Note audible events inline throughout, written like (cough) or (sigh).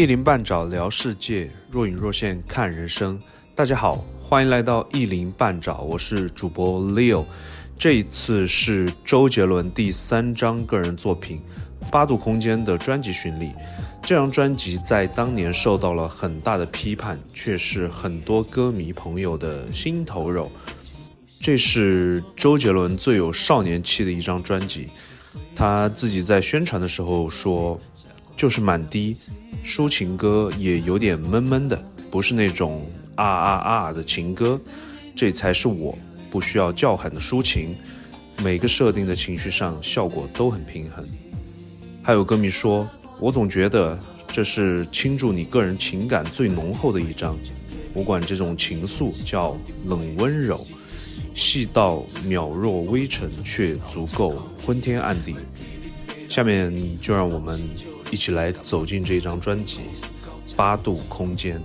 一鳞半爪聊世界，若隐若现看人生。大家好，欢迎来到一鳞半爪，我是主播 Leo。这一次是周杰伦第三张个人作品《八度空间》的专辑巡礼。这张专辑在当年受到了很大的批判，却是很多歌迷朋友的心头肉。这是周杰伦最有少年气的一张专辑。他自己在宣传的时候说，就是蛮低。抒情歌也有点闷闷的，不是那种啊啊啊的情歌，这才是我不需要叫喊的抒情。每个设定的情绪上效果都很平衡。还有歌迷说，我总觉得这是倾注你个人情感最浓厚的一张。我管这种情愫叫冷温柔，细到渺若微尘，却足够昏天暗地。下面就让我们。一起来走进这张专辑《八度空间》。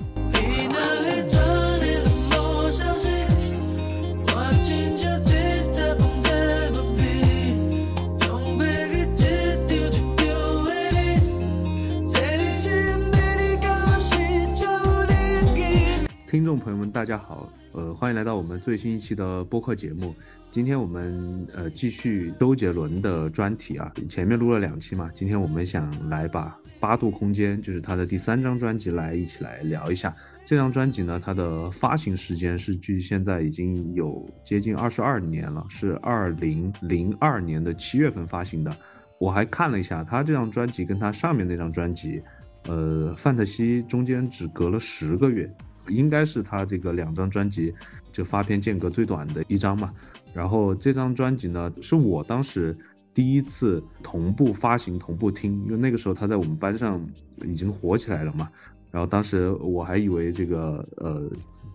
听众朋友们，大家好，呃，欢迎来到我们最新一期的播客节目。今天我们呃继续周杰伦的专题啊，前面录了两期嘛，今天我们想来把八度空间，就是他的第三张专辑来一起来聊一下。这张专辑呢，它的发行时间是距现在已经有接近二十二年了，是二零零二年的七月份发行的。我还看了一下，他这张专辑跟他上面那张专辑，呃，范特西中间只隔了十个月，应该是他这个两张专辑就发片间隔最短的一张嘛。然后这张专辑呢，是我当时第一次同步发行、同步听，因为那个时候他在我们班上已经火起来了嘛。然后当时我还以为这个呃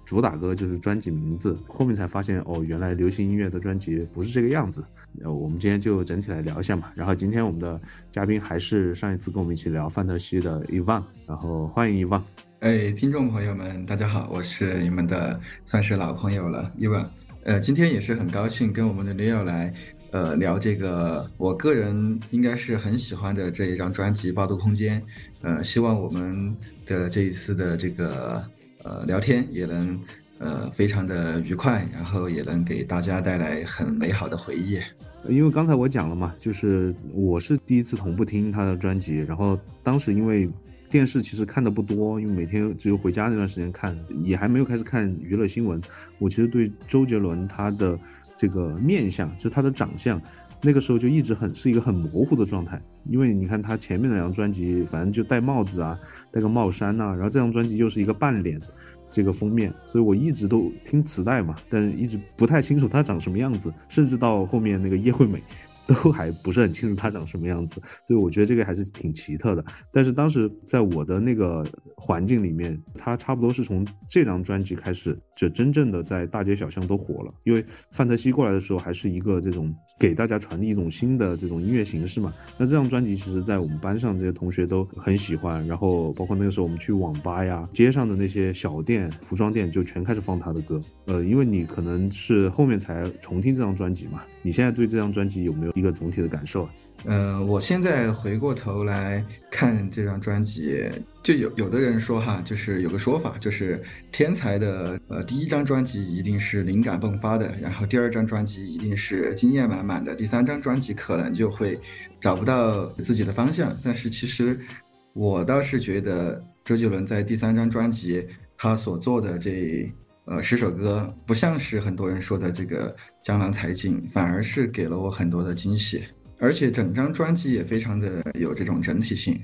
主打歌就是专辑名字，后面才发现哦，原来流行音乐的专辑不是这个样子。呃，我们今天就整体来聊一下嘛。然后今天我们的嘉宾还是上一次跟我们一起聊范特西的伊万，然后欢迎伊万。哎，听众朋友们，大家好，我是你们的算是老朋友了，伊万。呃，今天也是很高兴跟我们的 Leo 来，呃，聊这个我个人应该是很喜欢的这一张专辑《八度空间》。呃，希望我们的这一次的这个呃聊天也能呃非常的愉快，然后也能给大家带来很美好的回忆。因为刚才我讲了嘛，就是我是第一次同步听他的专辑，然后当时因为。电视其实看的不多，因为每天只有回家那段时间看，也还没有开始看娱乐新闻。我其实对周杰伦他的这个面相，就是他的长相，那个时候就一直很是一个很模糊的状态。因为你看他前面两张专辑，反正就戴帽子啊，戴个帽衫呐，然后这张专辑又是一个半脸这个封面，所以我一直都听磁带嘛，但一直不太清楚他长什么样子，甚至到后面那个叶惠美。都 (laughs) 还不是很清楚他长什么样子，所以我觉得这个还是挺奇特的。但是当时在我的那个环境里面，他差不多是从这张专辑开始，就真正的在大街小巷都火了。因为范特西过来的时候，还是一个这种给大家传递一种新的这种音乐形式嘛。那这张专辑其实，在我们班上这些同学都很喜欢，然后包括那个时候我们去网吧呀、街上的那些小店、服装店，就全开始放他的歌。呃，因为你可能是后面才重听这张专辑嘛，你现在对这张专辑有没有？一个总体的感受啊，嗯，我现在回过头来看这张专辑，就有有的人说哈，就是有个说法，就是天才的呃第一张专辑一定是灵感迸发的，然后第二张专辑一定是经验满满的，第三张专辑可能就会找不到自己的方向。但是其实我倒是觉得周杰伦在第三张专辑他所做的这呃十首歌，不像是很多人说的这个。江郎才尽，反而是给了我很多的惊喜，而且整张专辑也非常的有这种整体性，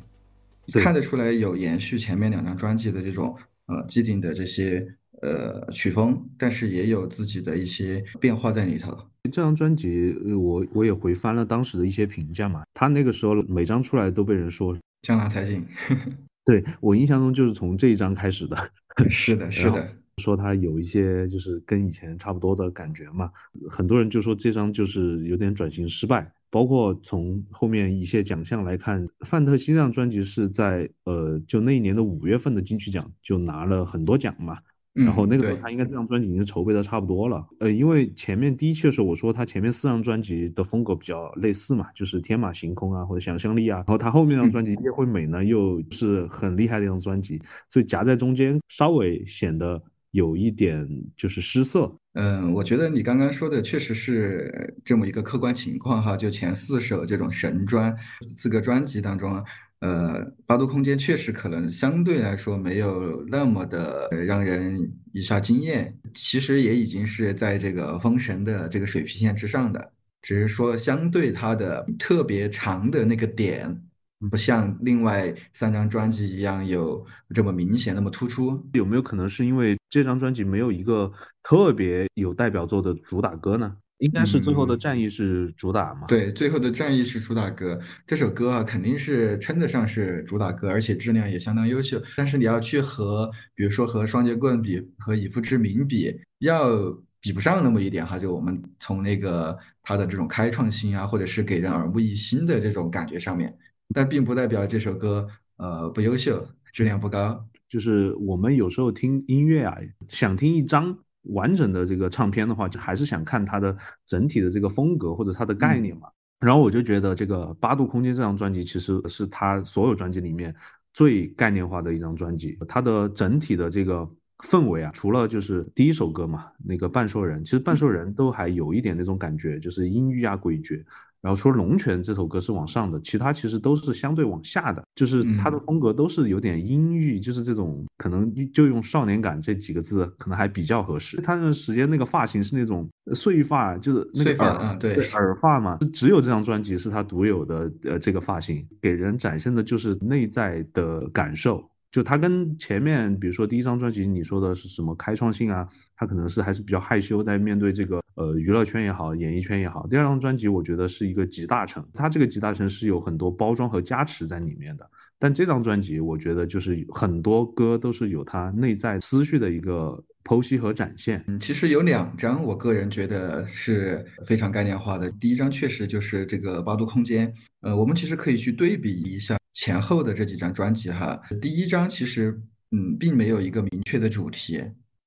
看得出来有延续前面两张专辑的这种呃既定的这些呃曲风，但是也有自己的一些变化在里头。这张专辑我我也回翻了当时的一些评价嘛，他那个时候每张出来都被人说江郎才尽，(laughs) 对我印象中就是从这一张开始的，是的，是的。说他有一些就是跟以前差不多的感觉嘛，很多人就说这张就是有点转型失败。包括从后面一些奖项来看，范特西这张专辑是在呃就那一年的五月份的金曲奖就拿了很多奖嘛。然后那个时候他应该这张专辑已经筹备的差不多了。呃，因为前面第一期的时候我说他前面四张专辑的风格比较类似嘛，就是天马行空啊或者想象力啊，然后他后面那张专辑《叶惠美》呢又是很厉害的一张专辑，所以夹在中间稍微显得有一点就是失色。嗯，我觉得你刚刚说的确实是这么一个客观情况哈，就前四首这种神专，四个专辑当中，呃，八度空间确实可能相对来说没有那么的呃让人一下惊艳，其实也已经是在这个封神的这个水平线之上的，只是说相对它的特别长的那个点。不像另外三张专辑一样有这么明显、那么突出。有没有可能是因为这张专辑没有一个特别有代表作的主打歌呢？应该是最后的战役是主打嘛？对，最后的战役是主打歌。这首歌啊，肯定是称得上是主打歌，而且质量也相当优秀。但是你要去和，比如说和双截棍比，和以父之名比，要比不上那么一点哈。就我们从那个他的这种开创性啊，或者是给人耳目一新的这种感觉上面。但并不代表这首歌呃不优秀，质量不高。就是我们有时候听音乐啊，想听一张完整的这个唱片的话，就还是想看它的整体的这个风格或者它的概念嘛。然后我就觉得这个八度空间这张专辑其实是他所有专辑里面最概念化的一张专辑，它的整体的这个氛围啊，除了就是第一首歌嘛，那个半兽人，其实半兽人都还有一点那种感觉，就是阴郁啊、诡谲。然后除了《龙泉》这首歌是往上的，其他其实都是相对往下的，就是它的风格都是有点阴郁，就是这种可能就用少年感这几个字可能还比较合适。他那时间那个发型是那种碎发，就是那个耳对耳发嘛，只有这张专辑是他独有的呃这个发型，给人展现的就是内在的感受。就他跟前面，比如说第一张专辑，你说的是什么开创性啊？他可能是还是比较害羞，在面对这个呃娱乐圈也好，演艺圈也好。第二张专辑，我觉得是一个集大成，他这个集大成是有很多包装和加持在里面的。但这张专辑，我觉得就是很多歌都是有他内在思绪的一个剖析和展现。嗯，其实有两张，我个人觉得是非常概念化的。第一张确实就是这个八度空间，呃，我们其实可以去对比一下。前后的这几张专辑哈，第一张其实嗯并没有一个明确的主题，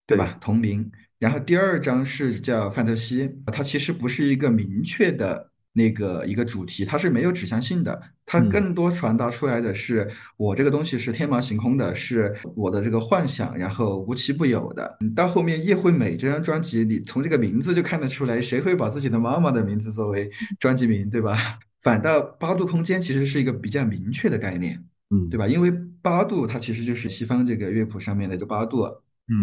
对吧？同名。然后第二张是叫范特西，它其实不是一个明确的那个一个主题，它是没有指向性的，它更多传达出来的是我这个东西是天马行空的，是我的这个幻想，然后无奇不有的。到后面叶惠美这张专辑，你从这个名字就看得出来，谁会把自己的妈妈的名字作为专辑名，对吧？反倒八度空间其实是一个比较明确的概念，嗯，对吧？因为八度它其实就是西方这个乐谱上面的这八度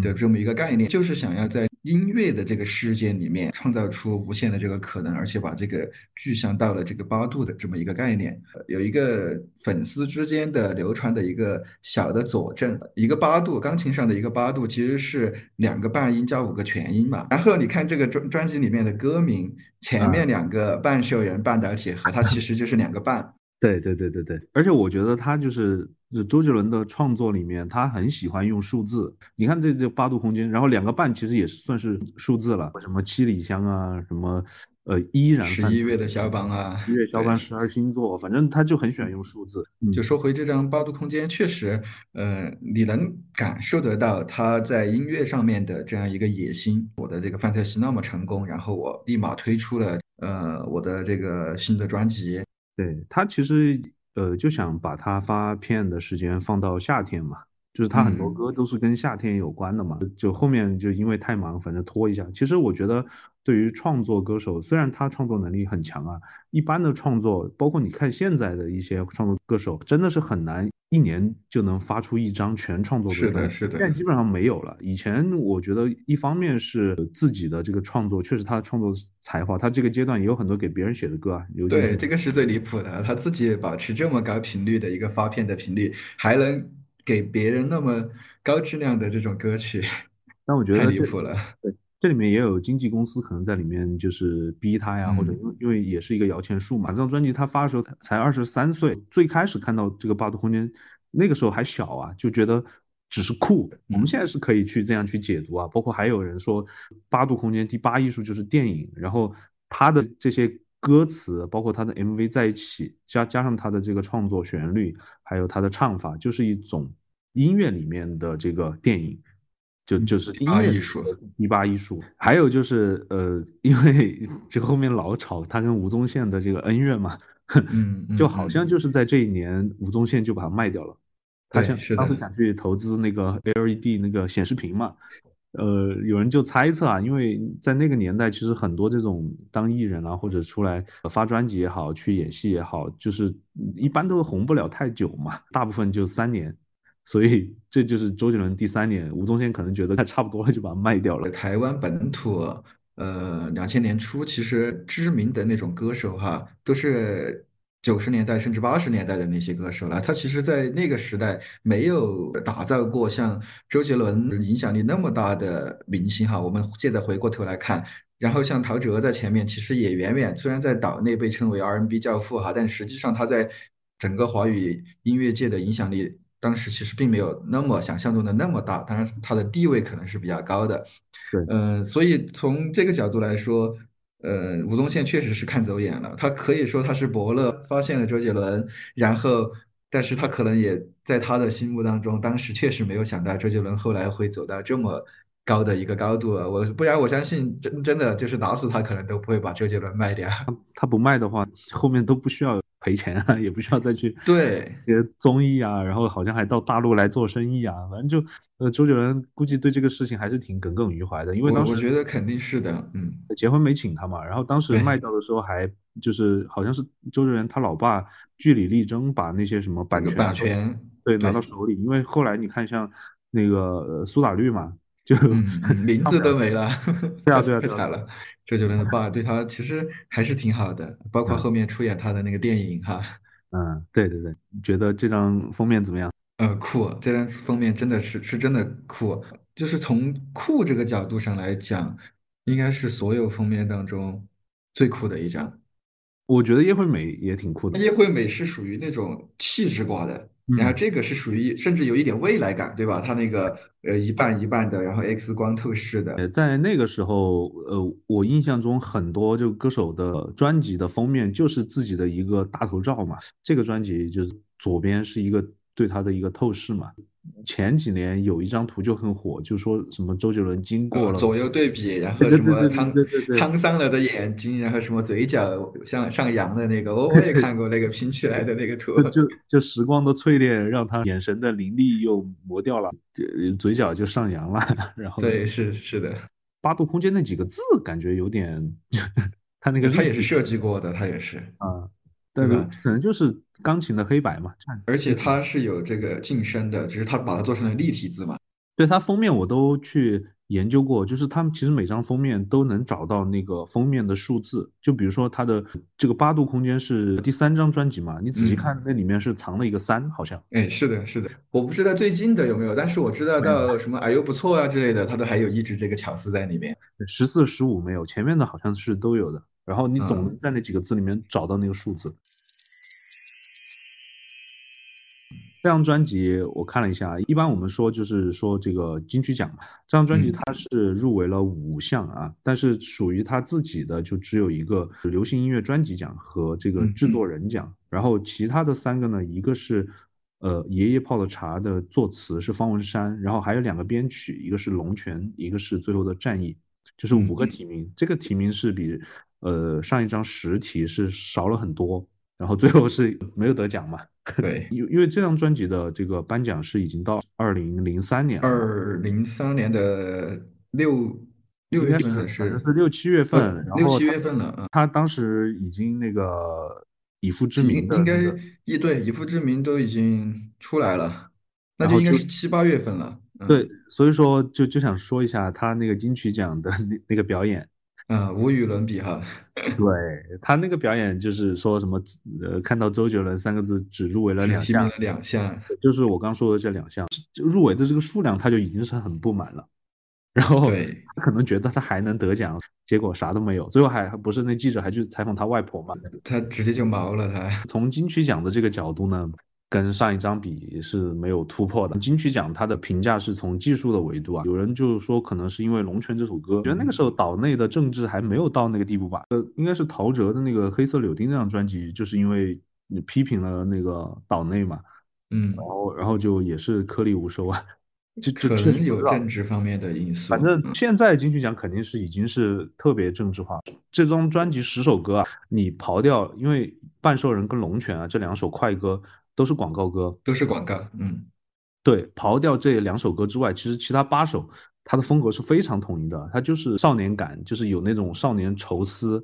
的这么一个概念，就是想要在音乐的这个世界里面创造出无限的这个可能，而且把这个具象到了这个八度的这么一个概念。有一个粉丝之间的流传的一个小的佐证，一个八度钢琴上的一个八度其实是两个半音加五个全音嘛。然后你看这个专专辑里面的歌名，前面两个半兽人、半导体和，它其实就是两个半。对对对对对，而且我觉得他就是周杰伦的创作里面，他很喜欢用数字。你看这这八度空间，然后两个半其实也是算是数字了，什么七里香啊，什么呃依然十一月的肖邦啊，一月肖邦十二星座，反正他就很喜欢用数字。就说回这张八度空间，确实，呃，你能感受得到他在音乐上面的这样一个野心。我的这个范特西那么成功，然后我立马推出了呃我的这个新的专辑。对他其实呃就想把他发片的时间放到夏天嘛，就是他很多歌都是跟夏天有关的嘛，就后面就因为太忙，反正拖一下。其实我觉得对于创作歌手，虽然他创作能力很强啊，一般的创作，包括你看现在的一些创作歌手，真的是很难。一年就能发出一张全创作的是的，是的。现在基本上没有了。以前我觉得，一方面是自己的这个创作，确实他的创作才华，他这个阶段也有很多给别人写的歌啊。对，这个是最离谱的。他自己保持这么高频率的一个发片的频率，还能给别人那么高质量的这种歌曲，那我觉得太离谱了。对。这里面也有经纪公司可能在里面，就是逼他呀，或者因为因为也是一个摇钱树嘛。这张专辑他发的时候才二十三岁，最开始看到这个八度空间，那个时候还小啊，就觉得只是酷。我们现在是可以去这样去解读啊，包括还有人说八度空间第八艺术就是电影，然后他的这些歌词，包括他的 MV 在一起，加加上他的这个创作旋律，还有他的唱法，就是一种音乐里面的这个电影。就就是音乐八艺术，第八艺术。还有就是呃，因为就后面老吵他跟吴宗宪的这个恩怨嘛，嗯，(laughs) 就好像就是在这一年，吴宗宪就把它卖掉了。他想当时想去投资那个 LED 那个显示屏嘛，呃，有人就猜测啊，因为在那个年代，其实很多这种当艺人啊，或者出来发专辑也好，去演戏也好，就是一般都红不了太久嘛，大部分就三年。所以这就是周杰伦第三年，吴宗宪可能觉得他差不多了，就把它卖掉了。台湾本土，呃，两千年初其实知名的那种歌手哈，都是九十年代甚至八十年代的那些歌手了。他其实，在那个时代没有打造过像周杰伦影响力那么大的明星哈。我们现在回过头来看，然后像陶喆在前面，其实也远远虽然在岛内被称为 R&B 教父哈，但实际上他在整个华语音乐界的影响力。当时其实并没有那么想象中的那么大，当然他的地位可能是比较高的，对，嗯，所以从这个角度来说，呃，吴宗宪确实是看走眼了，他可以说他是伯乐发现了周杰伦，然后，但是他可能也在他的心目当中，当时确实没有想到周杰伦后来会走到这么高的一个高度，我不然我相信真真的就是打死他可能都不会把周杰伦卖掉，(laughs) 他不卖的话，后面都不需要。赔钱啊，也不需要再去对。些综艺啊，然后好像还到大陆来做生意啊，反正就呃，周杰伦估计对这个事情还是挺耿耿于怀的，因为当时我觉得肯定是的，嗯，结婚没请他嘛，然后当时卖掉的时候还就是好像是周杰伦他老爸据理力争，把那些什么版权版权对拿到手里，因为后来你看像那个苏打绿嘛，就 (laughs) 名字都没了，(laughs) 对啊 (laughs) 对啊，太惨了。周杰伦的爸对他其实还是挺好的，包括后面出演他的那个电影哈。嗯，对对对，觉得这张封面怎么样？呃，酷，这张封面真的是是真的酷，就是从酷这个角度上来讲，应该是所有封面当中最酷的一张。我觉得叶惠美也挺酷的。叶惠美是属于那种气质挂的。然后这个是属于甚至有一点未来感，对吧？它那个呃一半一半的，然后 X 光透视的。在那个时候，呃，我印象中很多就歌手的专辑的封面就是自己的一个大头照嘛。这个专辑就是左边是一个对他的一个透视嘛。前几年有一张图就很火，就说什么周杰伦经过了左右对比，然 (laughs) 后什么沧沧桑了的眼睛，然后什么嘴角向上扬的那个，我 (laughs) 我也看过那个拼起来的那个图，就就时光的淬炼让他眼神的凌厉又磨掉了，嘴角就上扬了，(laughs) 然后对是是的，八度空间那几个字感觉有点，他那个他也是设计过的，他也是啊。对吧？可能就是钢琴的黑白嘛，而且它是有这个晋升的，只是它把它做成了立体字嘛。对它封面我都去研究过，就是他们其实每张封面都能找到那个封面的数字，就比如说它的这个八度空间是第三张专辑嘛，你仔细看那里面是藏了一个三，好像。哎，是的，是的，我不知道最近的有没有，但是我知道到什么哎呦不错啊之类的，它都还有一直这个巧思在里面。十四、十五没有，前面的好像是都有的。然后你总能在那几个字里面找到那个数字。这张专辑我看了一下，一般我们说就是说这个金曲奖嘛，这张专辑它是入围了五项啊，但是属于他自己的就只有一个流行音乐专辑奖和这个制作人奖，然后其他的三个呢，一个是呃爷爷泡的茶的作词是方文山，然后还有两个编曲，一个是龙泉，一个是最后的战役，就是五个提名，这个提名是比。呃，上一张实体是少了很多，然后最后是没有得奖嘛？对，(laughs) 因因为这张专辑的这个颁奖是已经到二零零三年，二零三年的六六月份是是六七月份，六七月份了。他当时已经那个以父之名的，应该一对以父之名都已经出来了，那就应该是七八月份了。对，所以说就就想说一下他那个金曲奖的那那个表演。嗯，无与伦比哈。对他那个表演，就是说什么，呃，看到周杰伦三个字，只入围了两项，两项，就是我刚说的这两项，入围的这个数量，他就已经是很不满了。然后他可能觉得他还能得奖，结果啥都没有。最后还不是那记者还去采访他外婆嘛？他直接就毛了。他从金曲奖的这个角度呢？跟上一张比是没有突破的。金曲奖它的评价是从技术的维度啊，有人就说可能是因为《龙泉》这首歌，觉得那个时候岛内的政治还没有到那个地步吧。呃，应该是陶喆的那个《黑色柳丁》那张专辑，就是因为你批评了那个岛内嘛，嗯，然后然后就也是颗粒无收啊。就就可确实能有政治方面的因素。反正现在金曲奖肯定是已经是特别政治化。这张专辑十首歌啊，你刨掉，因为半兽人跟龙泉啊这两首快歌都是广告歌，都是广告，嗯，对，刨掉这两首歌之外，其实其他八首它的风格是非常统一的，它就是少年感，就是有那种少年愁思，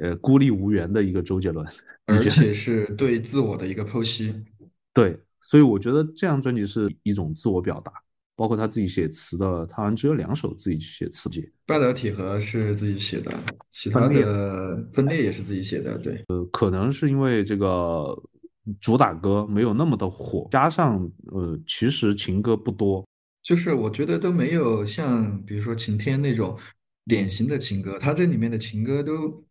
呃，孤立无援的一个周杰伦。而且是对自我的一个剖析。(laughs) 对，所以我觉得这张专辑是一种自我表达，包括他自己写词的，他好像只有两首自己写词节。半导体和是自己写的，其他的分裂也是自己写的，对。呃可能是因为这个主打歌没有那么的火，加上呃，其实情歌不多。就是我觉得都没有像比如说晴天那种典型的情歌，它这里面的情歌都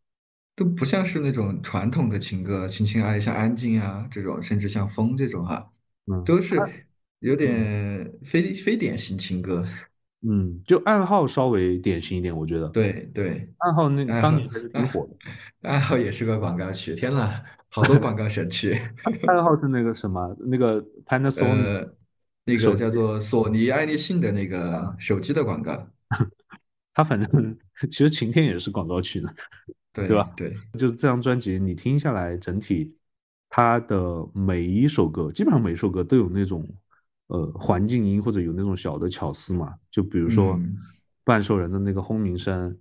都不像是那种传统的情歌，情情爱爱像安静啊这种，甚至像风这种哈，嗯，都是有点非非典型情歌。(laughs) 嗯，就暗号稍微典型一点，我觉得。对对，暗号那当年还是挺火的。暗号也是个广告曲，天呐，好多广告神曲。(laughs) 暗号是那个什么，那个 Panasonic 呃，那个叫做索尼爱立信的那个手机的广告。(laughs) 他反正其实晴天也是广告曲呢。(laughs) 对对吧对，就是这张专辑，你听下来整体，它的每一首歌，基本上每一首歌都有那种呃环境音或者有那种小的巧思嘛。就比如说嗯半兽人的那个轰鸣声，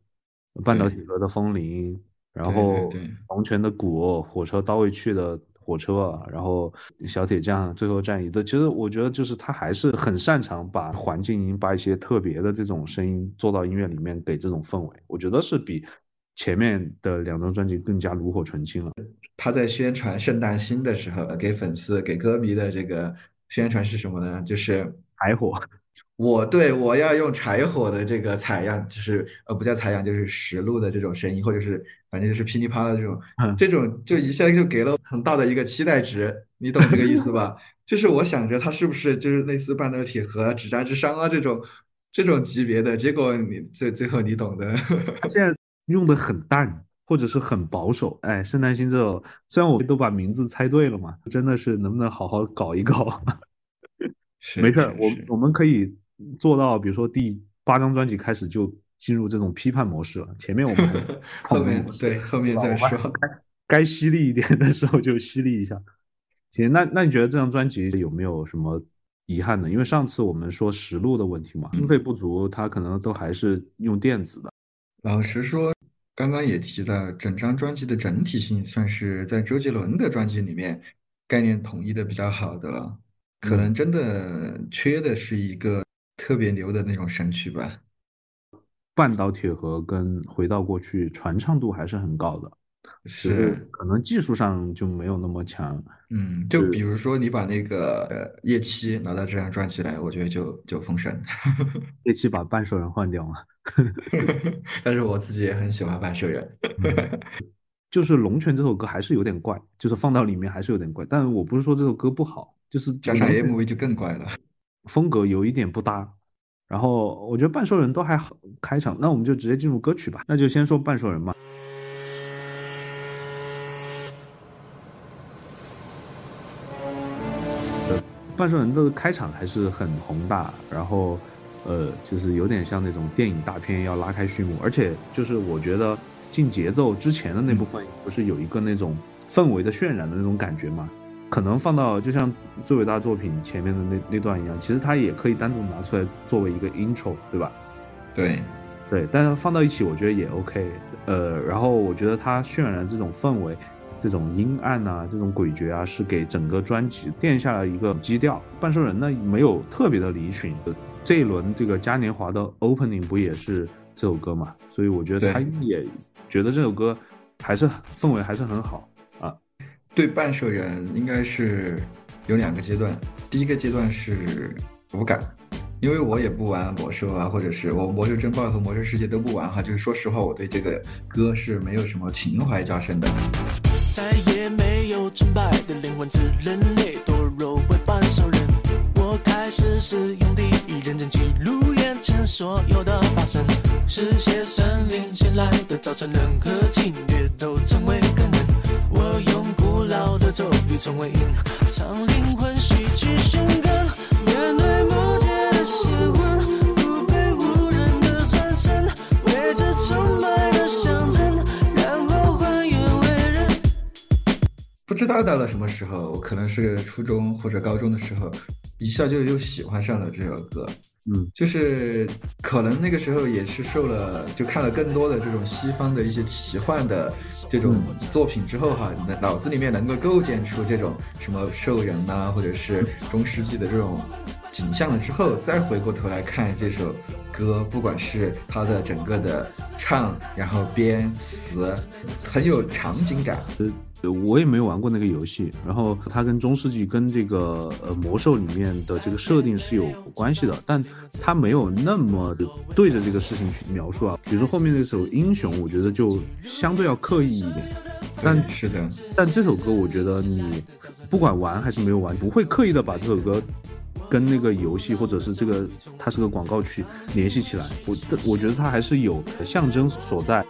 半导体盒的风铃，然后龙泉的鼓，火车到位去的火车，然后小铁匠最后战役的，其实我觉得就是他还是很擅长把环境音，把一些特别的这种声音做到音乐里面，给这种氛围，我觉得是比前面的两张专辑更加炉火纯青了。他在宣传圣诞星的时候，给粉丝、给歌迷的这个宣传是什么呢？就是柴火，我对我要用柴火的这个采样，就是呃不叫采样，就是实录的这种声音，或者是反正就是噼里啪啦这种，嗯这种就一下就给了很大的一个期待值，你懂这个意思吧？(laughs) 就是我想着他是不是就是类似半导体和指战之殇啊这种这种级别的，结果你最最后你懂的。他现在用的很淡，或者是很保守。哎，圣诞星这首，虽然我都把名字猜对了嘛，真的是能不能好好搞一搞？没事儿，我我们可以做到，比如说第八张专辑开始就进入这种批判模式了。前面我们 (laughs) 后面对后面再说。该犀利一点的时候就犀利一下。(laughs) 行，那那你觉得这张专辑有没有什么遗憾呢？因为上次我们说实录的问题嘛，经费不足，它可能都还是用电子的。老实说，刚刚也提到，整张专辑的整体性算是在周杰伦的专辑里面概念统一的比较好的了。可能真的缺的是一个特别牛的那种神曲吧。半岛铁盒跟回到过去传唱度还是很高的，是，可能技术上就没有那么强。嗯，就比如说你把那个呃夜七拿到这样转起来，我觉得就就封神。(laughs) 夜七把半兽人换掉嘛，(laughs) 但是我自己也很喜欢半兽人。(laughs) 就是龙泉这首歌还是有点怪，就是放到里面还是有点怪。但我不是说这首歌不好，就是加上 MV 就更怪了。风格有一点不搭。然后我觉得半兽人都还好开场，那我们就直接进入歌曲吧。那就先说半兽人吧。呃，半兽人的开场还是很宏大，然后呃，就是有点像那种电影大片要拉开序幕，而且就是我觉得进节奏之前的那部分不是有一个那种氛围的渲染的那种感觉吗？可能放到就像最伟大作品前面的那那段一样，其实它也可以单独拿出来作为一个 intro，对吧？对，对，但是放到一起我觉得也 OK。呃，然后我觉得它渲染这种氛围、这种阴暗啊、这种诡谲啊，是给整个专辑垫下了一个基调。半兽人呢没有特别的离群，这一轮这个嘉年华的 opening 不也是这首歌嘛？所以我觉得他也觉得这首歌还是氛围还是很好啊。对半兽人应该是有两个阶段，第一个阶段是无感，因为我也不玩魔兽啊，或者是我魔兽争霸和魔兽世界都不玩哈，就是说实话，我对这个歌是没有什么情怀加深的。再也没有纯白的灵魂，只人类堕落为半兽人。我开始使用第一人称记录眼前所有的发生，是些神灵衔来的早晨，任何侵略都成为。的唱灵魂面对的邪不的转身为这白的象征然后还原为人。不知道到了什么时候可能是初中或者高中的时候一下就又喜欢上了这首歌。嗯，就是可能那个时候也是受了，就看了更多的这种西方的一些奇幻的这种作品之后哈，脑脑子里面能够构建出这种什么兽人呐、或者是中世纪的这种景象了之后，再回过头来看这首歌，不管是它的整个的唱，然后编词，很有场景感。呃，我也没有玩过那个游戏，然后它跟中世纪跟这个呃魔兽里面的这个设定是有关系的，但它没有那么的对着这个事情去描述啊。比如说后面那首英雄，我觉得就相对要刻意一点。但是的，但这首歌，我觉得你不管玩还是没有玩，不会刻意的把这首歌跟那个游戏或者是这个它是个广告曲联系起来。我我觉得它还是有象征所在，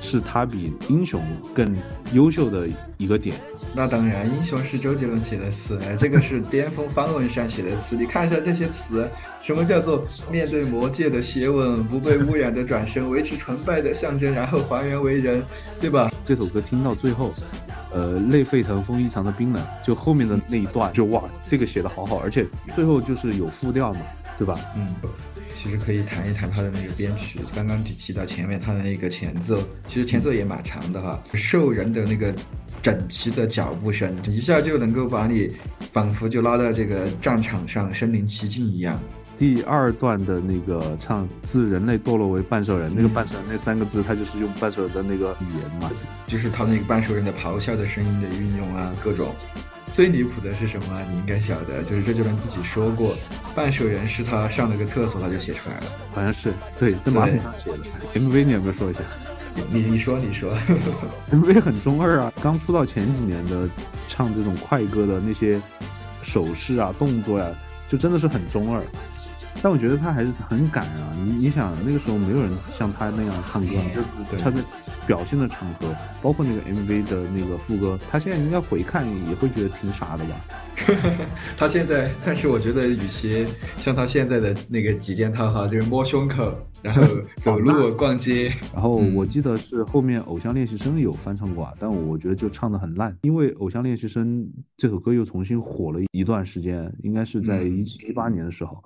是它比英雄更优秀的一个点。那当然，英雄是周杰伦写的词，哎，这个是巅峰方文山写的词。你看一下这些词，什么叫做面对魔界的邪吻，不被污染的转身，维持纯白的象征，然后还原为人，对吧？这首歌听到最后，呃，泪沸腾，风异常的冰冷，就后面的那一段，就哇，这个写的好好，而且最后就是有复调嘛，对吧？嗯，其实可以谈一谈他的那个编曲。刚刚提提到前面他的那个前奏，其实前奏也蛮长的哈，兽人的那个整齐的脚步声，一下就能够把你仿佛就拉到这个战场上身临其境一样。第二段的那个唱自人类堕落为半兽人，那个半兽人那三个字，它就是用半兽人的那个语言嘛，就是他那个半兽人的咆哮的声音的运用啊，各种。最离谱的是什么？你应该晓得，就是周杰伦自己说过，半兽人是他上了个厕所他就写出来了。好像是对，在马桶上写的。MV 你有没有说一下你你说你说，？MV 很中二啊，刚出道前几年的唱这种快歌的那些手势啊、动作呀、就真的是很中二。但我觉得他还是很敢啊！你你想那个时候没有人像他那样唱歌，就是他的表现的场合，包括那个 MV 的那个副歌，他现在应该回看也会觉得挺傻的吧？(laughs) 他现在，但是我觉得，与其像他现在的那个几件套哈，就是摸胸口，然后走路、逛街，然后嗯我记得是后面《偶像练习生》有翻唱过啊，但我觉得就唱的很烂，因为《偶像练习生》这首歌又重新火了一段时间，应该是在嗯。一七一八年的时候。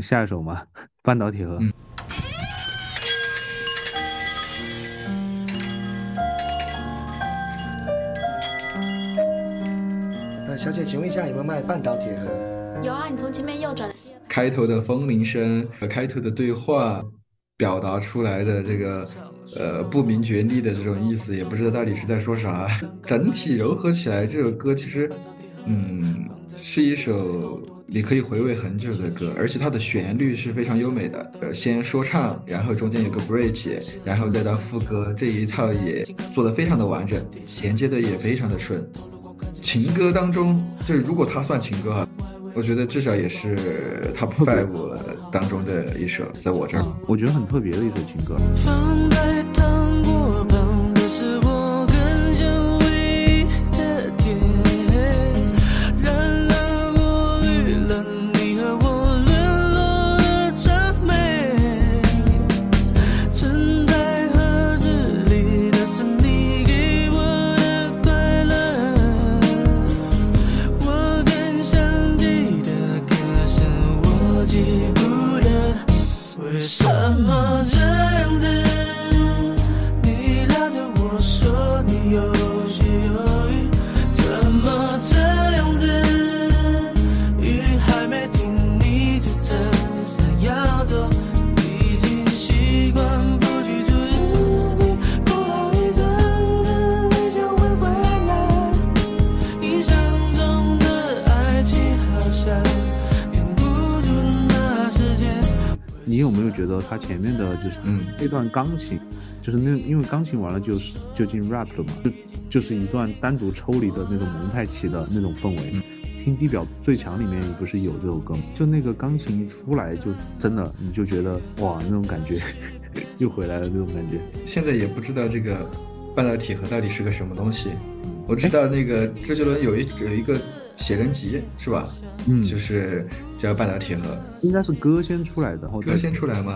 下一首嘛，《半岛铁盒》嗯小姐，请问一下有没有卖半岛铁盒？有啊，你从前面右转。开头的风铃声和开头的对话，表达出来的这个呃不明觉厉的这种意思，也不知道到底是在说啥。(laughs) 整体柔和起来，这首歌其实，嗯，是一首你可以回味很久的歌，而且它的旋律是非常优美的。呃，先说唱，然后中间有个 bridge，然后再到副歌，这一套也做得非常的完整，衔接的也非常的顺。情歌当中，就是如果它算情歌哈，我觉得至少也是 top five 当中的一首，在我这儿。我觉得很特别的一首情歌。他前面的就是嗯那段钢琴，就是那因为钢琴完了就是就进 rap 了嘛，就就是一段单独抽离的那种蒙太奇的那种氛围。嗯听《地表最强》里面不是有这首歌吗？就那个钢琴一出来，就真的你就觉得哇，那种感觉 (laughs) 又回来了，那种感觉。现在也不知道这个半导体盒到底是个什么东西。我知道那个周杰伦有一有一个写真集是吧？嗯就是叫半岛铁盒。应该是歌先出来的，歌先出来吗？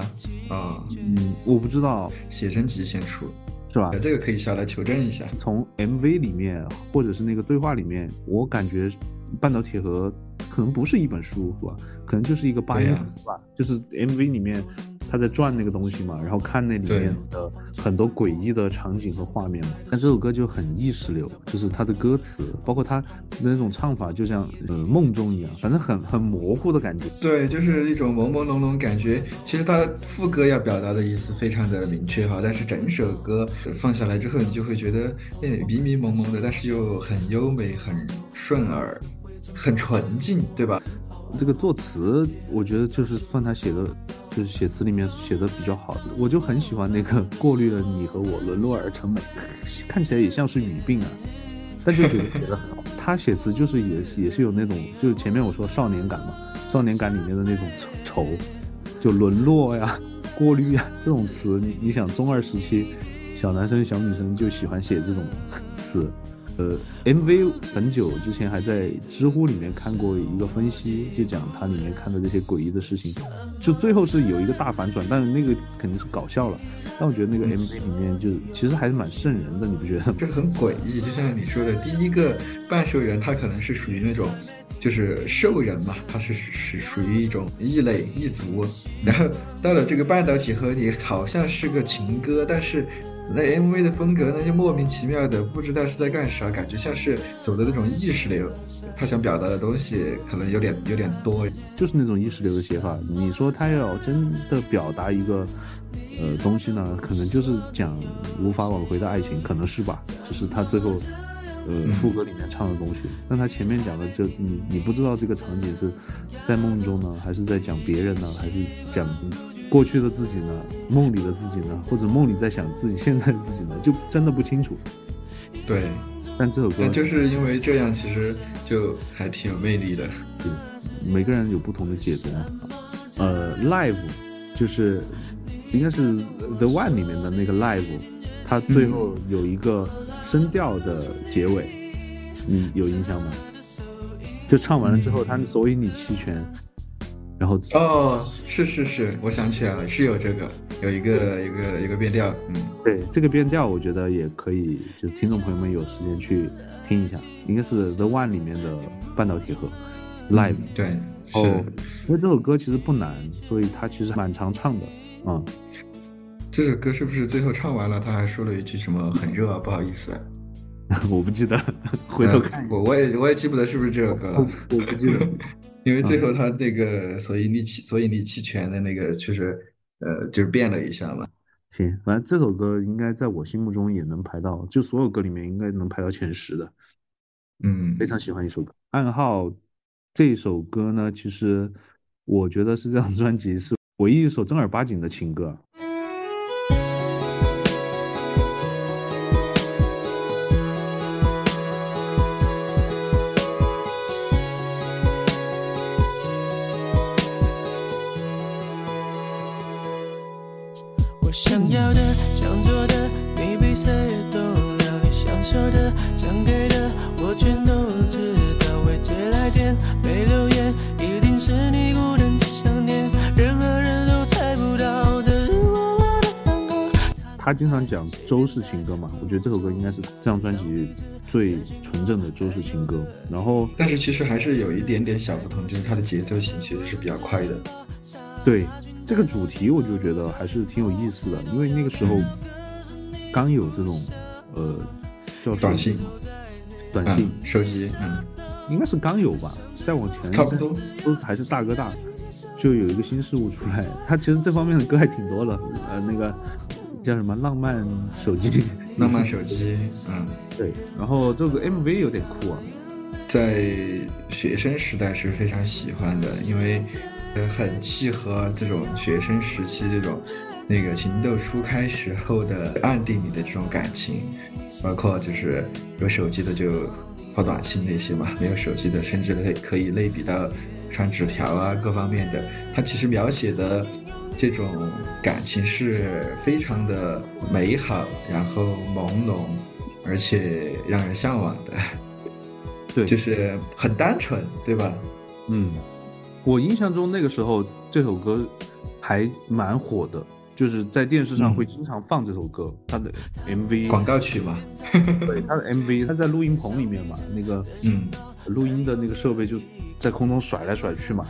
啊、嗯，我不知道，写真集先出。是吧？这个可以下来求证一下。从 MV 里面或者是那个对话里面，我感觉半岛铁盒可能不是一本书，是吧？可能就是一个八音盒吧，就是 MV 里面。他在转那个东西嘛，然后看那里面的很多诡异的场景和画面嘛。但这首歌就很意识流，就是他的歌词，包括他那种唱法，就像呃梦中一样，反正很很模糊的感觉。对，就是一种朦朦胧胧感觉。其实他副歌要表达的意思非常的明确哈，但是整首歌放下来之后，你就会觉得诶迷迷蒙蒙的，但是又很优美、很顺耳、很纯净，对吧？这个作词，我觉得就是算他写的，就是写词里面写的比较好的。我就很喜欢那个 (laughs) 过滤了你和我，沦落而成美，(laughs) 看起来也像是语病啊，但就觉得写的很好。他写词就是也也是有那种，就是前面我说少年感嘛，少年感里面的那种愁，就沦落呀、(laughs) 过滤呀这种词，你你想中二时期小男生小女生就喜欢写这种词。呃，MV 很久之前还在知乎里面看过一个分析，就讲它里面看的这些诡异的事情，就最后是有一个大反转，但是那个肯定是搞笑了。但我觉得那个 MV 里面就其实还是蛮瘆人的，你不觉得？(laughs) 这很诡异，就像你说的，第一个半兽人他可能是属于那种就是兽人嘛，他是是属于一种异类异族，然后到了这个半导体和你，好像是个情歌，但是。那 MV 的风格呢，就莫名其妙的，不知道是在干啥，感觉像是走的那种意识流。他想表达的东西可能有点有点多，就是那种意识流的写法。你说他要真的表达一个呃东西呢，可能就是讲无法挽回的爱情，可能是吧？就是他最后呃副歌里面唱的东西。但他前面讲的，就你你不知道这个场景是在梦中呢，还是在讲别人呢，还是讲。过去的自己呢？梦里的自己呢？或者梦里在想自己现在的自己呢？就真的不清楚。对，但这首歌就是因为这样，其实就还挺有魅力的。对，每个人有不同的解读嘛。呃，Live 就是应该是 The One 里面的那个 Live，它最后有一个声调的结尾，你有印象吗？就唱完了之后，他所以你弃权。然后哦，是是是，我想起来了，是有这个，有一个一个一个变调，嗯，对，这个变调我觉得也可以，就听众朋友们有时间去听一下，应该是 The One 里面的半导体盒 Live，对，是，因为这首歌其实不难，所以它其实蛮常唱的，嗯，这首歌是不是最后唱完了，他还说了一句什么很热啊，不好意思，(laughs) 我不记得，(laughs) 回头看，我我也我也记不得是不是这首歌了，我不记得。(laughs) 因为最后他那个所以力气所以力气全的那个确实，呃，就是变了一下嘛。行，反正这首歌应该在我心目中也能排到，就所有歌里面应该能排到前十的。嗯，非常喜欢一首歌。暗号这首歌呢，其实我觉得是这张专辑是唯一一首正儿八经的情歌。经常讲周氏情歌嘛，我觉得这首歌应该是这张专辑最纯正的周氏情歌。然后，但是其实还是有一点点小不同，就是它的节奏型其实是比较快的。对这个主题，我就觉得还是挺有意思的，因为那个时候刚有这种呃叫短信、短信手机，嗯，应该是刚有吧。再往前差不多都还是大哥大，就有一个新事物出来。他其实这方面的歌还挺多的，呃，那个。叫什么浪漫手机？(laughs) 浪漫手机，嗯，对。然后这个 MV 有点酷啊，在学生时代是非常喜欢的，因为呃很契合这种学生时期这种那个情窦初开时候的暗地里的这种感情，包括就是有手机的就发短信那些嘛，没有手机的甚至可以可以类比到传纸条啊各方面的，它其实描写的。这种感情是非常的美好，然后朦胧，而且让人向往的。对，就是很单纯，对吧？嗯，我印象中那个时候这首歌还蛮火的，就是在电视上会经常放这首歌，它的 MV 广告曲嘛，(laughs) 对，它的 MV 它在录音棚里面嘛，那个嗯，录音的那个设备就在空中甩来甩去嘛，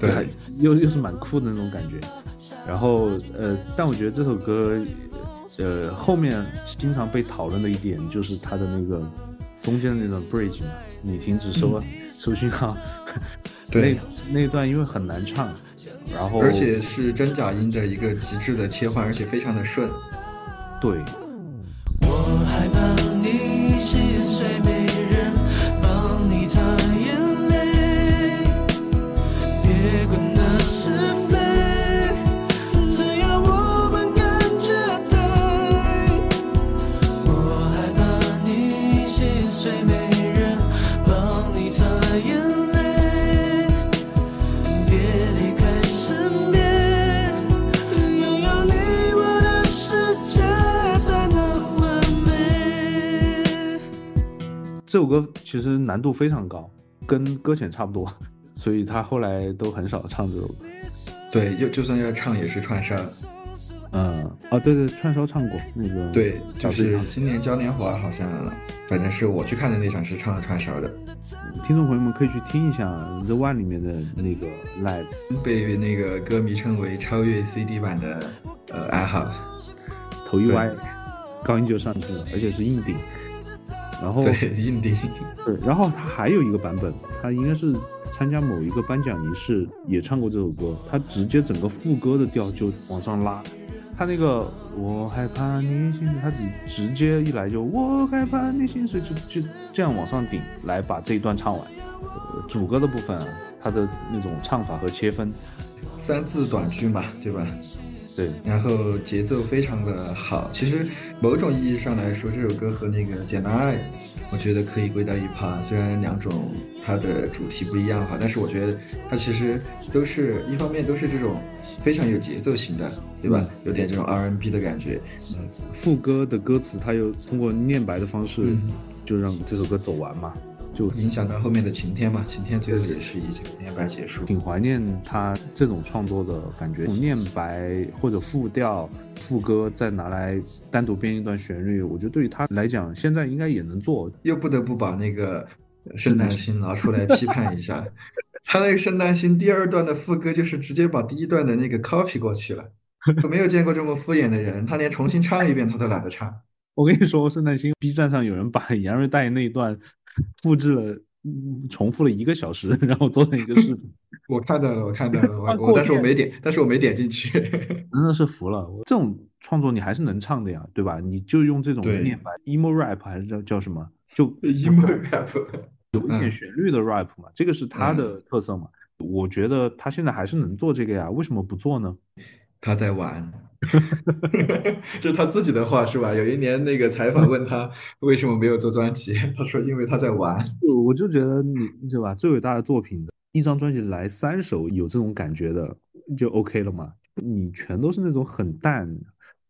对，又又是蛮酷的那种感觉。然后呃，但我觉得这首歌，呃，后面经常被讨论的一点就是它的那个中间的那段 bridge 嘛，你停止收收讯号，对，那那段因为很难唱，然后而且是真假音的一个极致的切换，而且非常的顺，对。我害怕你心碎，这首歌其实难度非常高，跟搁浅差不多，(laughs) 所以他后来都很少唱这首歌。对，就就算要唱也是串烧，嗯，哦，对对，串烧唱过那个，对，就是今年嘉年华好像，反正是我去看的那场是唱了串烧的，听众朋友们可以去听一下 The One 里面的那个 live，被那个歌迷称为超越 CD 版的呃爱好，头一歪，高音就上去了，而且是硬顶。然后对，硬顶，对，然后他还有一个版本，他应该是参加某一个颁奖仪式也唱过这首歌，他直接整个副歌的调就往上拉，他那个我害怕你心碎，他直直接一来就我害怕你心碎，就就这样往上顶来把这一段唱完。呃主歌的部分啊，他的那种唱法和切分，三字短句嘛，对吧？对，然后节奏非常的好。其实某种意义上来说，这首歌和那个《简单爱》，我觉得可以归到一趴。虽然两种它的主题不一样哈，但是我觉得它其实都是一方面都是这种非常有节奏型的，对吧？有点这种 R&B 的感觉。嗯，副歌的歌词它又通过念白的方式，嗯就让这首歌走完嘛，就影响到后面的晴天嘛，晴天最后也是以这个念白结束。挺怀念他这种创作的感觉，念白或者复调、副歌再拿来单独编一段旋律，我觉得对于他来讲，现在应该也能做。又不得不把那个圣诞星拿出来批判一下，(laughs) 他那个圣诞星第二段的副歌就是直接把第一段的那个 copy 过去了，我没有见过这么敷衍的人，他连重新唱一遍他都懒得唱。我跟你说，圣诞星 B 站上有人把杨瑞代那一段 (laughs) 复制了，嗯重复了一个小时，然后做成一个视频，(laughs) 我看到了，我看到了，我换我但是我没点，但是我没点进去。(laughs) 真的是服了。这种创作你还是能唱的呀，对吧？你就用这种对念白 emo rap 还是叫叫什么？就 emo rap，有一点嗯旋律的 rap 嘛，这个是他的特色嘛。我觉得他现在还是能做这个呀，为什么不做呢？他在玩，(laughs) 这是他自己的话是吧？有一年那个采访问他 (laughs) 为什么没有做专辑，(laughs) 他说因为他在玩。就我就觉得你对吧？最伟大的作品的一张专辑来三首有这种感觉的就 OK 了嘛？你全都是那种很淡，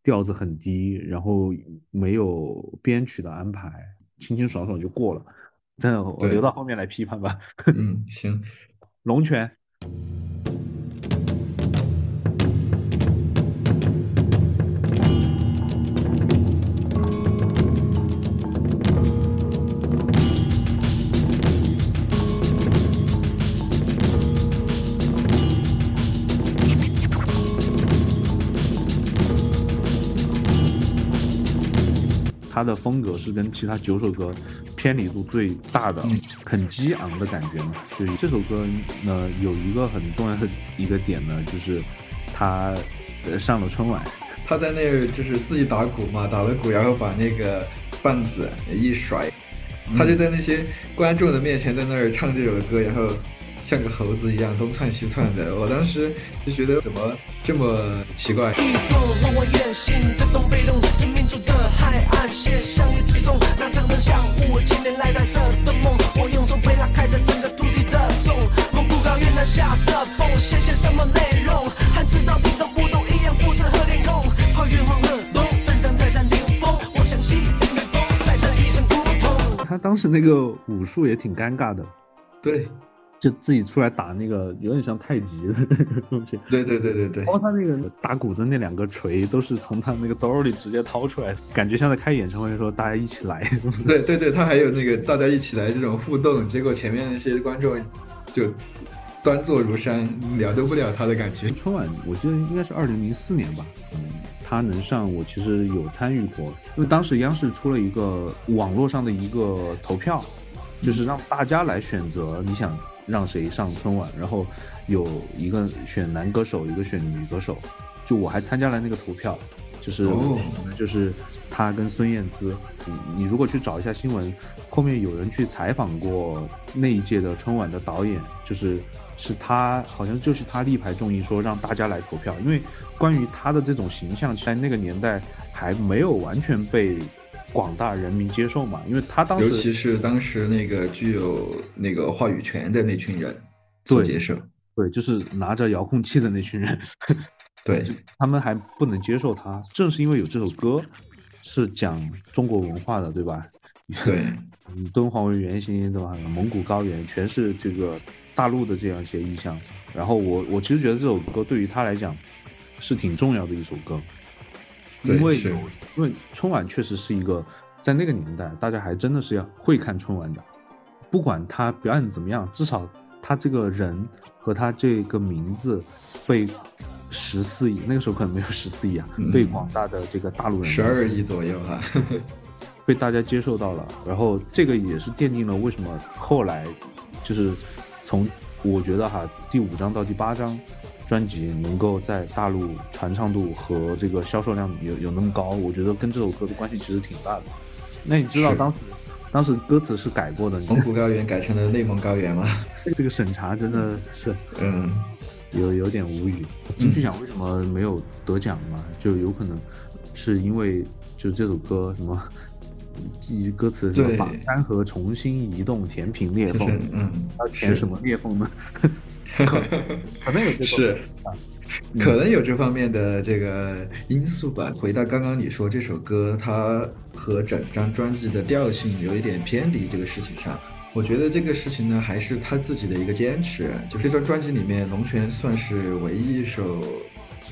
调子很低，然后没有编曲的安排，清清爽爽就过了。真的，我留到后面来批判吧。嗯，行，龙泉，他的风格是跟其他九首歌偏离度最大的，嗯很激昂的感觉嘛。就是这首歌呢，有一个很重要的一个点呢，就是他呃上了春晚，他在那儿就是自己打鼓嘛，打了鼓，然后把那个棒子一甩，他就在那些观众的面前在那儿唱这首歌，然后像个猴子一样东窜西窜的。我当时就觉得怎么这么奇怪？他当时那个武术也挺尴尬的，对，就自己出来打那个有点像太极的东西。对对对对对。包括他那个打鼓的那两个锤，都是从他那个兜里直接掏出来，感觉像在开演唱会，说大家一起来。(laughs) 对对对，他还有那个大家一起来这种互动，结果前面那些观众就端坐如山，了都不了他的感觉。(laughs) 春晚我记得应该是二零零四年吧，嗯，他能上我其实有参与过，因为当时央视出了一个网络上的一个投票，就是让大家来选择你想。让谁上春晚？然后有一个选男歌手，一个选女歌手。就我还参加了那个投票，就是就是他跟孙燕姿。你你如果去找一下新闻，后面有人去采访过那一届的春晚的导演，就是是他，好像就是他力排众议说让大家来投票，因为关于他的这种形象，在那个年代还没有完全被。广大人民接受嘛？因为他当时，尤其是当时那个具有那个话语权的那群人，做接受，对，就是拿着遥控器的那群人，(laughs) 对，他们还不能接受他。正是因为有这首歌，是讲中国文化的，对吧？对，以 (laughs) 敦煌为原型，对吧？蒙古高原全是这个大陆的这样一些意象。然后我我其实觉得这首歌对于他来讲是挺重要的一首歌。因为因为春晚确实是一个，在那个年代，大家还真的是要会看春晚的，不管他表演怎么样，至少他这个人和他这个名字被十四亿，那个时候可能没有十四亿啊，被广大的这个大陆人十二亿左右啊，(laughs) 被大家接受到了，然后这个也是奠定了为什么后来就是从我觉得哈第五章到第八章。专辑能够在大陆传唱度和这个销售量有有那么高，我觉得跟这首歌的关系其实挺大的。那你知道当时当时歌词是改过的，蒙古高原改成了内蒙高原吗？这个审查真的是，嗯，有有点无语。金曲奖为什么没有得奖嘛？就有可能是因为就这首歌什么，记歌词什么把山河重新移动，填平裂缝，嗯，要填什么裂缝呢？可能有这是，可能有这方面的这个因素吧。回到刚刚你说这首歌，它和整张专辑的调性有一点偏离这个事情上，我觉得这个事情呢，还是他自己的一个坚持。就这张专辑里面，龙泉算是唯一一首，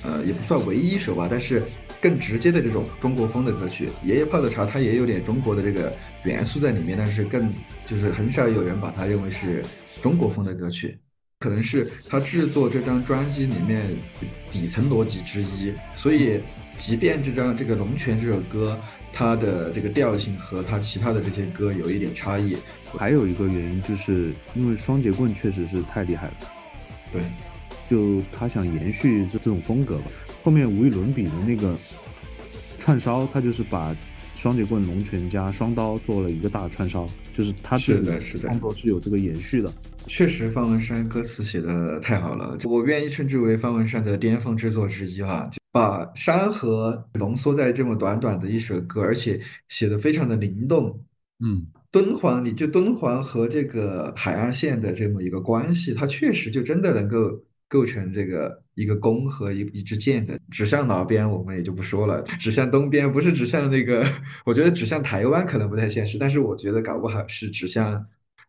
呃，也不算唯一一首吧，但是更直接的这种中国风的歌曲。爷爷泡的茶，它也有点中国的这个元素在里面，但是更就是很少有人把它认为是中国风的歌曲。可能是他制作这张专辑里面底层逻辑之一，所以即便这张这个《龙泉》这首歌，它的这个调性和它其他的这些歌有一点差异，还有一个原因就是因为双截棍确实是太厉害了，对，就他想延续这这种风格吧。后面无与伦比的那个串烧，他就是把双截棍、龙泉加双刀做了一个大串烧，就是他是的，是的，创作是有这个延续的。确实，方文山歌词写的太好了，我愿意称之为方文山的巅峰之作之一哈。就把山河浓缩在这么短短的一首歌，而且写的非常的灵动。嗯，敦煌，你就敦煌和这个海岸线的这么一个关系，它确实就真的能够构成这个一个弓和一一支箭的指向哪边，我们也就不说了。指向东边，不是指向那个，(laughs) 我觉得指向台湾可能不太现实，但是我觉得搞不好是指向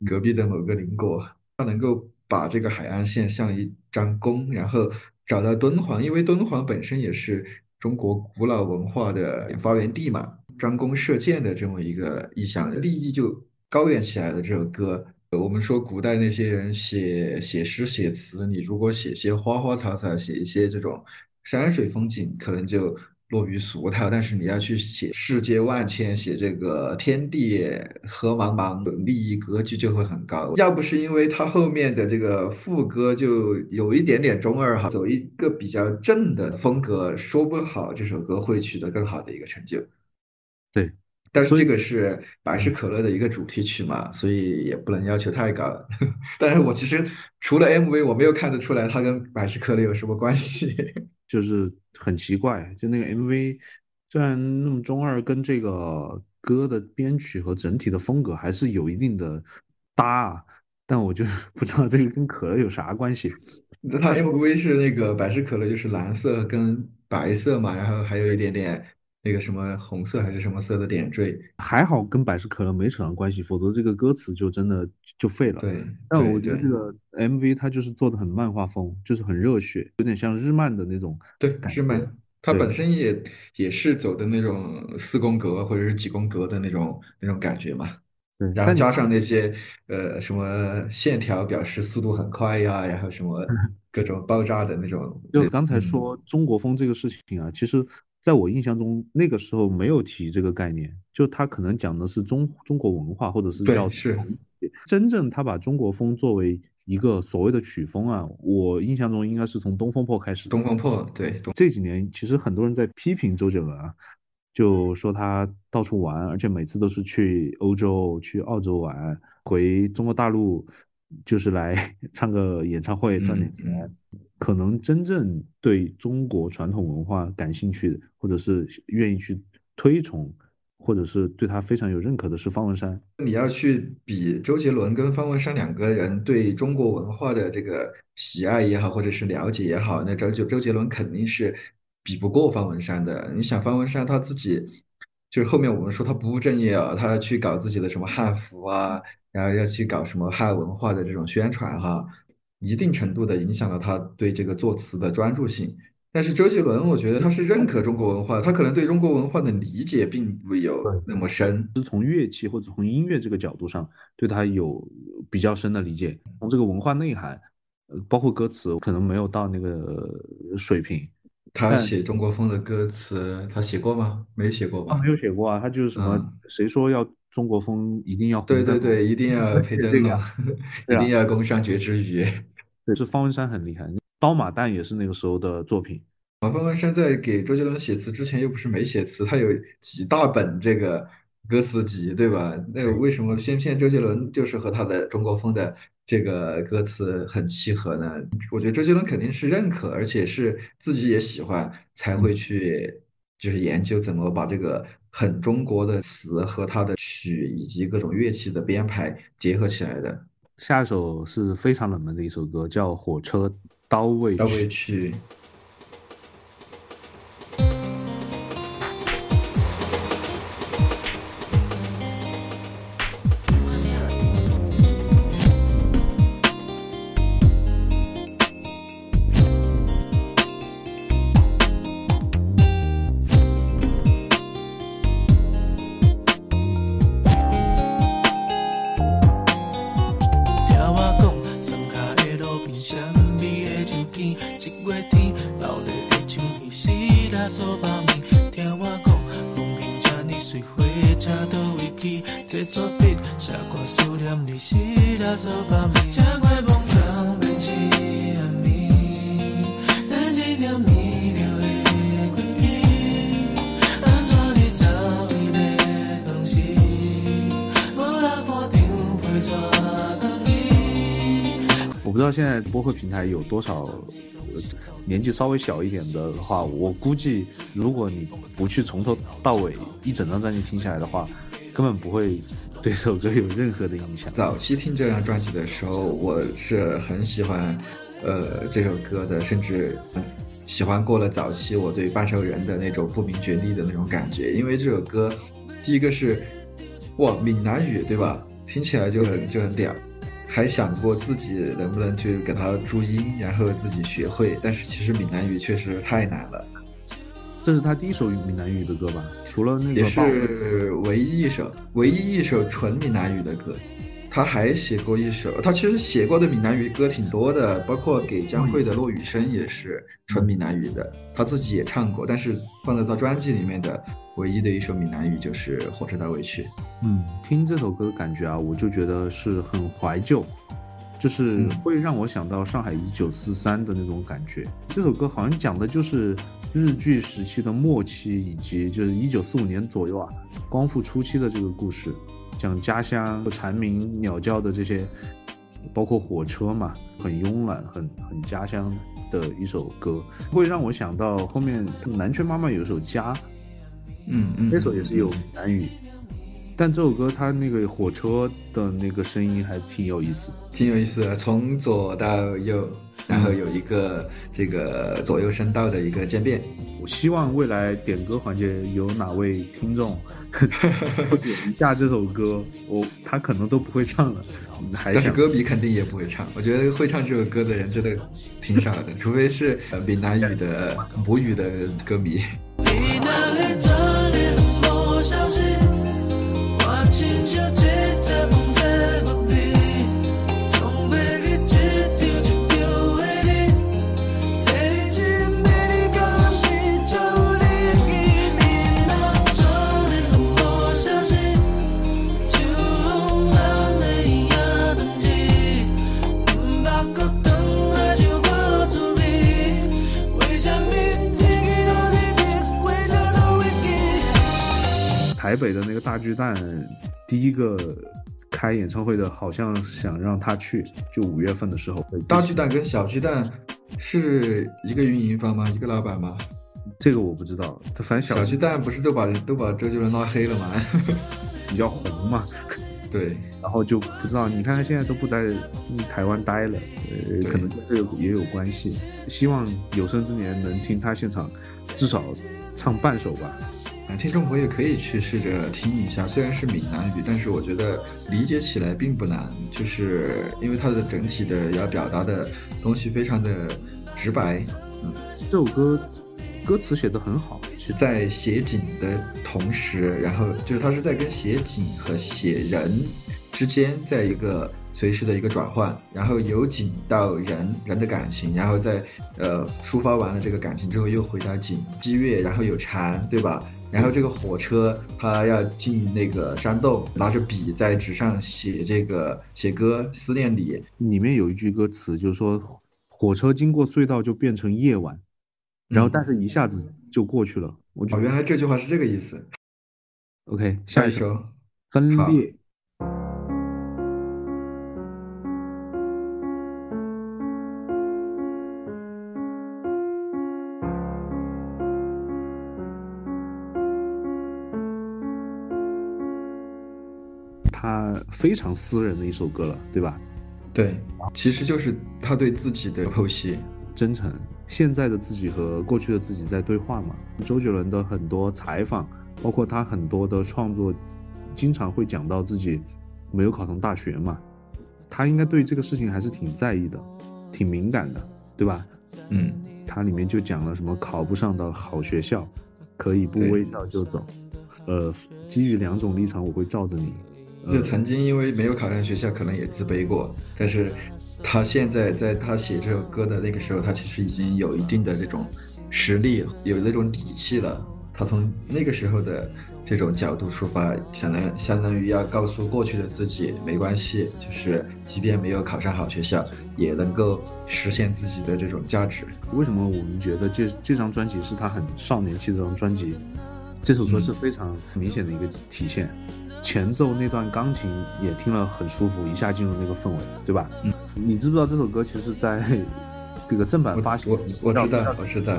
隔壁的某个邻国。他能够把这个海岸线像一张弓，然后找到敦煌，因为敦煌本身也是中国古老文化的发源地嘛，张弓射箭的这么一个意象，立意就高远起来的这首歌。我们说古代那些人写写诗写词，你如果写些花花草草，写一些这种山水风景，可能就。落于俗套，但是你要去写世界万千，写这个天地何茫茫，利益格局就会很高。要不是因为他后面的这个副歌就有一点点中二哈，走一个比较正的风格，说不好这首歌会取得更好的一个成就。对，但是这个是百事可乐的一个主题曲嘛，所以也不能要求太高。(laughs) 但是我其实除了 MV，我没有看得出来它跟百事可乐有什么关系。就是很奇怪，就那个 MV 虽然那么中二，跟这个歌的编曲和整体的风格还是有一定的搭，但我就 (laughs) 不知道这个跟可乐有啥关系。它 MV 是那个百事可乐，就是蓝色跟白色嘛，然后还有一点点那个什么红色还是什么色的点缀，还好跟百事可乐没扯上关系，否则这个歌词就真的就废了。对，但我觉得这个 MV 它就是做的很漫画风，就是很热血，有点像日漫的那种对日漫它本身也也是走的那种四宫格或者是几宫格的那种那种感觉嘛。对，然后加上那些呃什么线条表示速度很快呀，然后什么 (laughs) 各种爆炸的那种，就刚才嗯。说中国风这个事情啊，其实在我印象中，那个时候没有提这个概念，就他可能讲的是中中国文化，或者是叫对是真正他把中国风作为一个所谓的曲风啊，我印象中应该是从《东风破》开始的。东风破，对，这几年其实很多人在批评周杰伦啊，就说他到处玩，而且每次都是去欧洲、去澳洲玩，回中国大陆就是来 (laughs) 唱个演唱会赚点嗯钱。可能真正对中国传统文化感兴趣的，或者是愿意去推崇，或者是对他非常有认可的是方文山。你要去比周杰伦跟方文山两个人对中国文化的这个喜爱也好，或者是了解也好，那周杰周杰伦肯定是比不过方文山的。你想，方文山他自己就是后面我们说他不务正业啊，他要去搞自己的什么汉服啊，然后要去搞什么汉文化的这种宣传哈，一定程度的影响了他对这个作词的专注性。但是周杰伦，我觉得他是认可中国文化，他可能对中国文化的理解并不有那么深。是从乐器或者从音乐这个角度上对他有比较深的理解，从这个文化内涵，呃，包括歌词，可能没有到那个水平。他写中国风的歌词，他写过吗？没写过吧他没？有写过啊，他就是什么嗯谁说要中国风一定要对对对，一定要 (laughs) 配灯笼这个呀，(laughs) 一定要工商角之余。对，是方文山很厉害，刀马旦也是那个时候的作品。啊方文山在给周杰伦写词之前又不是没写词，他有几大本这个歌词集，对吧？那为什么偏偏周杰伦就是和他的中国风的这个歌词很契合呢？我觉得周杰伦肯定是认可，而且是自己也喜欢，才会去就是研究怎么把这个很中国的词和他的曲以及各种乐器的编排结合起来的。下一首是非常冷门的一首歌，叫《火车刀未到位》。去。有多少、呃年纪稍微小一点的话，我估计如果你不去从头到尾一整张专辑听下来的话，根本不会对这首歌有任何的印象。早期听这张专辑的时候，我是很喜欢，呃，这首歌的，甚至喜欢过了早期我对半兽人的那种不明觉厉的那种感觉。因为这首歌，第一个是，哇，闽南语对吧？听起来就很就很屌，还想过自己能不能去给它注音，然后自己学会。但是其实闽南语确实太难了，这是他第一首闽南语的歌吧？除了那个《也是唯一一首唯一一首纯闽南语的歌。他还写过一首，他其实写过的闽南语歌挺多的，包括给江蕙的《落雨声》也是纯闽南语的，他自己也唱过。但是放在他专辑里面的唯一的一首闽南语就是《火车到尾去》。嗯，听这首歌的感觉啊，我就觉得是很怀旧，就是会让我想到上海一九四三的那种感觉。这首歌好像讲的就是日据时期的末期，以及就是一九四五年左右啊，光复初期的这个故事，讲家乡蝉鸣鸟叫的这些，包括火车嘛，很慵懒，很很家乡的一首歌，会让我想到后面南拳妈妈有一首《家》，嗯嗯，那首也是有闽南语，但这首歌它那个火车的那个声音还挺有意思。挺有意思的，从左到右，然后有一个这个左右声道的一个渐变。我希望未来点歌环节有哪位听众不 (laughs) 点一下这首歌，我他可能都不会唱了，还但是歌迷肯定也不会唱。我觉得会唱这首歌的人真的挺少的，除非是闽南语的母语的歌迷。台北的那个大巨蛋，第一个开演唱会的，好像想让他去，就五月份的时候。大巨蛋跟小巨蛋是一个运营方吗？一个老板吗？这个我不知道。他反正小巨蛋不是都把都把周杰伦拉黑了吗？(laughs) 比较红嘛。(laughs) 对。然后就不知道，你看他现在都不在台湾待了，呃，可能跟这个也有关系。希望有生之年能听他现场，至少唱半首吧。听众朋友可以去试着听一下，虽然是闽南语，但是我觉得理解起来并不难，就是因为它的整体的要表达的东西非常的直白。嗯，这首歌歌词写的很好，是在写景的同时，然后就是它是在跟写景和写人之间，在一个随时的一个转换，然后由景到人人的感情，然后再呃抒发完了这个感情之后，又回到景激越，然后有蝉，对吧？然后这个火车，它要进那个山洞，拿着笔在纸上写这个写歌，思念你。里面有一句歌词，就是说火车经过隧道就变成夜晚，然后但是一下子就过去了。我哦，原来这句话是这个意思。OK，下一首分裂。非常私人的一首歌了，对吧？对，其实就是他对自己的剖析、真诚。现在的自己和过去的自己在对话嘛。周杰伦的很多采访，包括他很多的创作，经常会讲到自己没有考上大学嘛。他应该对这个事情还是挺在意的，挺敏感的，对吧？嗯，他里面就讲了什么考不上的好学校，可以不微笑就走。呃，基于两种立场，我会罩着你。就曾经因为没有考上学校，可能也自卑过。但是，他现在在他写这首歌的那个时候，他其实已经有一定的这种实力，有那种底气了。他从那个时候的这种角度出发，相当相当于要告诉过去的自己，没关系，就是即便没有考上好学校，也能够实现自己的这种价值。为什么我们觉得这这张专辑是他很少年气的这张专辑？这首歌是非常明显的一个体现。前奏那段钢琴也听了很舒服，一下进入那个氛围，对吧？嗯，你知不知道这首歌其实在 (laughs) 这个正版发行？我我知道，我知道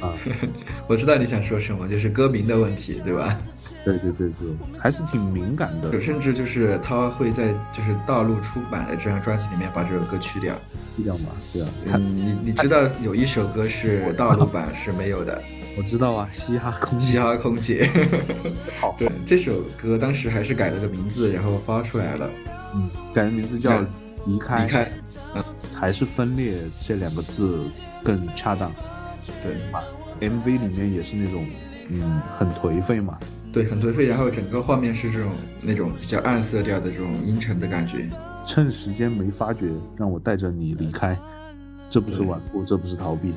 啊，(laughs) 我知道你想说什么，就是歌名的问题，对吧？对对对对，还是挺敏感的。甚至就是他会在就是大陆出版的这张专辑里面把这首歌去掉，去掉嘛？对啊，你你知道有一首歌是大陆版是没有的。我知道啊，嘻哈空嘻哈空姐。(laughs) 好，对这首歌当时还是改了个名字，然后发出来了。嗯，改的名字叫离开。离开，嗯，还是分裂这两个字更恰当。对，MV 里面也是那种，嗯，很颓废嘛。对，很颓废，然后整个画面是这种那种比较暗色调的这种阴沉的感觉。趁时间没发觉，让我带着你离开。这不是顽固，这不是逃避。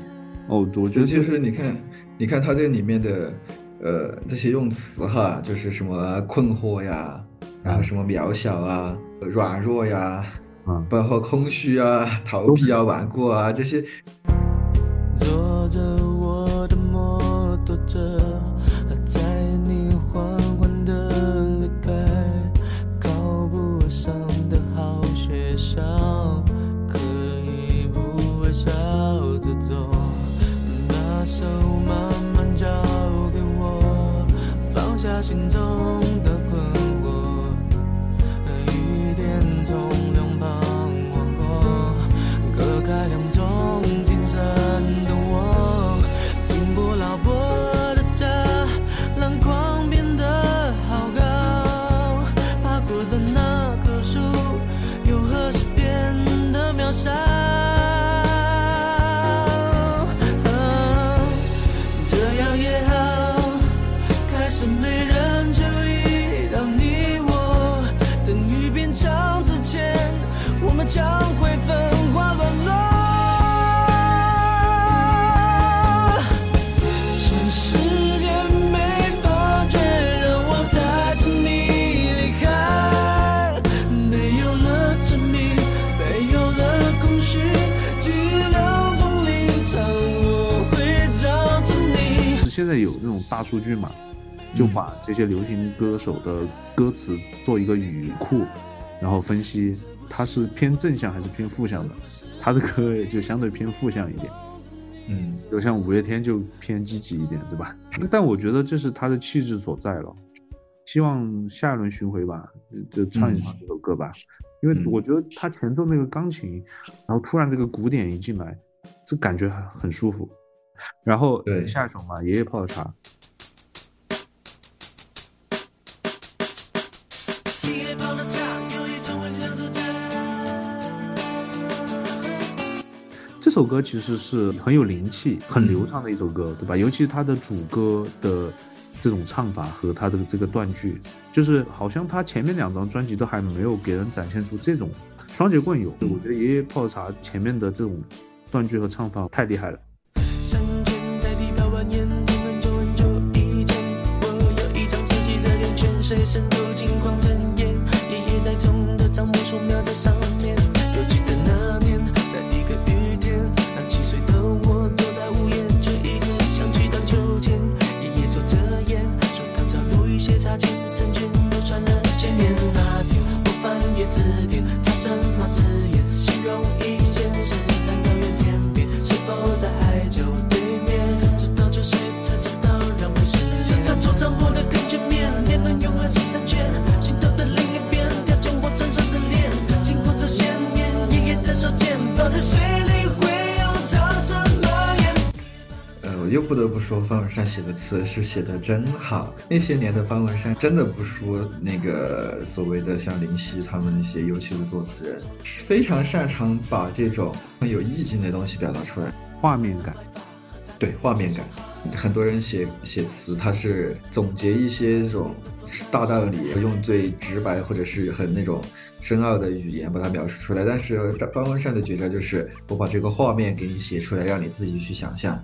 哦，我觉得就是你看。你看它这里面的，呃，这些用词哈，就是什么困惑呀，然后什么渺小啊、软弱呀，啊，包括空虚啊、逃避啊、顽固啊这些。坐着我的摩托车，心中。大数据嘛，就把这些流行歌手的歌词做一个语库，然后分析它是偏正向还是偏负向的，他的歌就相对偏负向一点。嗯，就像五月天就偏积极一点，对吧？但我觉得这是他的气质所在了。希望下一轮巡回吧，就唱一唱这首歌吧，因为嗯我觉得他前奏那个钢琴，然后突然这个鼓点一进来，这感觉很很舒服。然后对下一首嘛，爷爷泡的茶，首歌其实是很有灵气、很流畅的一首歌，对吧？尤其是它的主歌的这种唱法和它的这个断句，就是好像他前面两张专辑都还没有给人展现出这种。双截棍有，我觉得爷爷泡茶前面的这种断句和唱法太厉害了。山泉在地表蜿蜒，从很久很久以前，我有一张仔细的脸，泉水渗透金黄成烟，爷爷在种的樟木树苗在上些插件，圣泉流传了千年。那天我翻阅字典，查什么字眼，形容一件事，难道远天边？是否在海角对面？直到九岁才知道两回事。像餐桌上我的跟前面，年轮永远是三圈，心头的另一边，掉进我身上的脸，经过这些年，爷爷的手剑泡在水里，我又不得不说方文山写的词是写的真好。那些年的方文山真的不输那个所谓的像林夕他们那些优秀的作词人，非常擅长把这种很有意境的东西表达出来。画面感，对画面感，很多人写写词，他是总结一些这种大道理，用最直白或者是很那种深奥的语言把它描述出来。但是方文山的绝招就是我把这个画面给你写出来，让你自己去想象。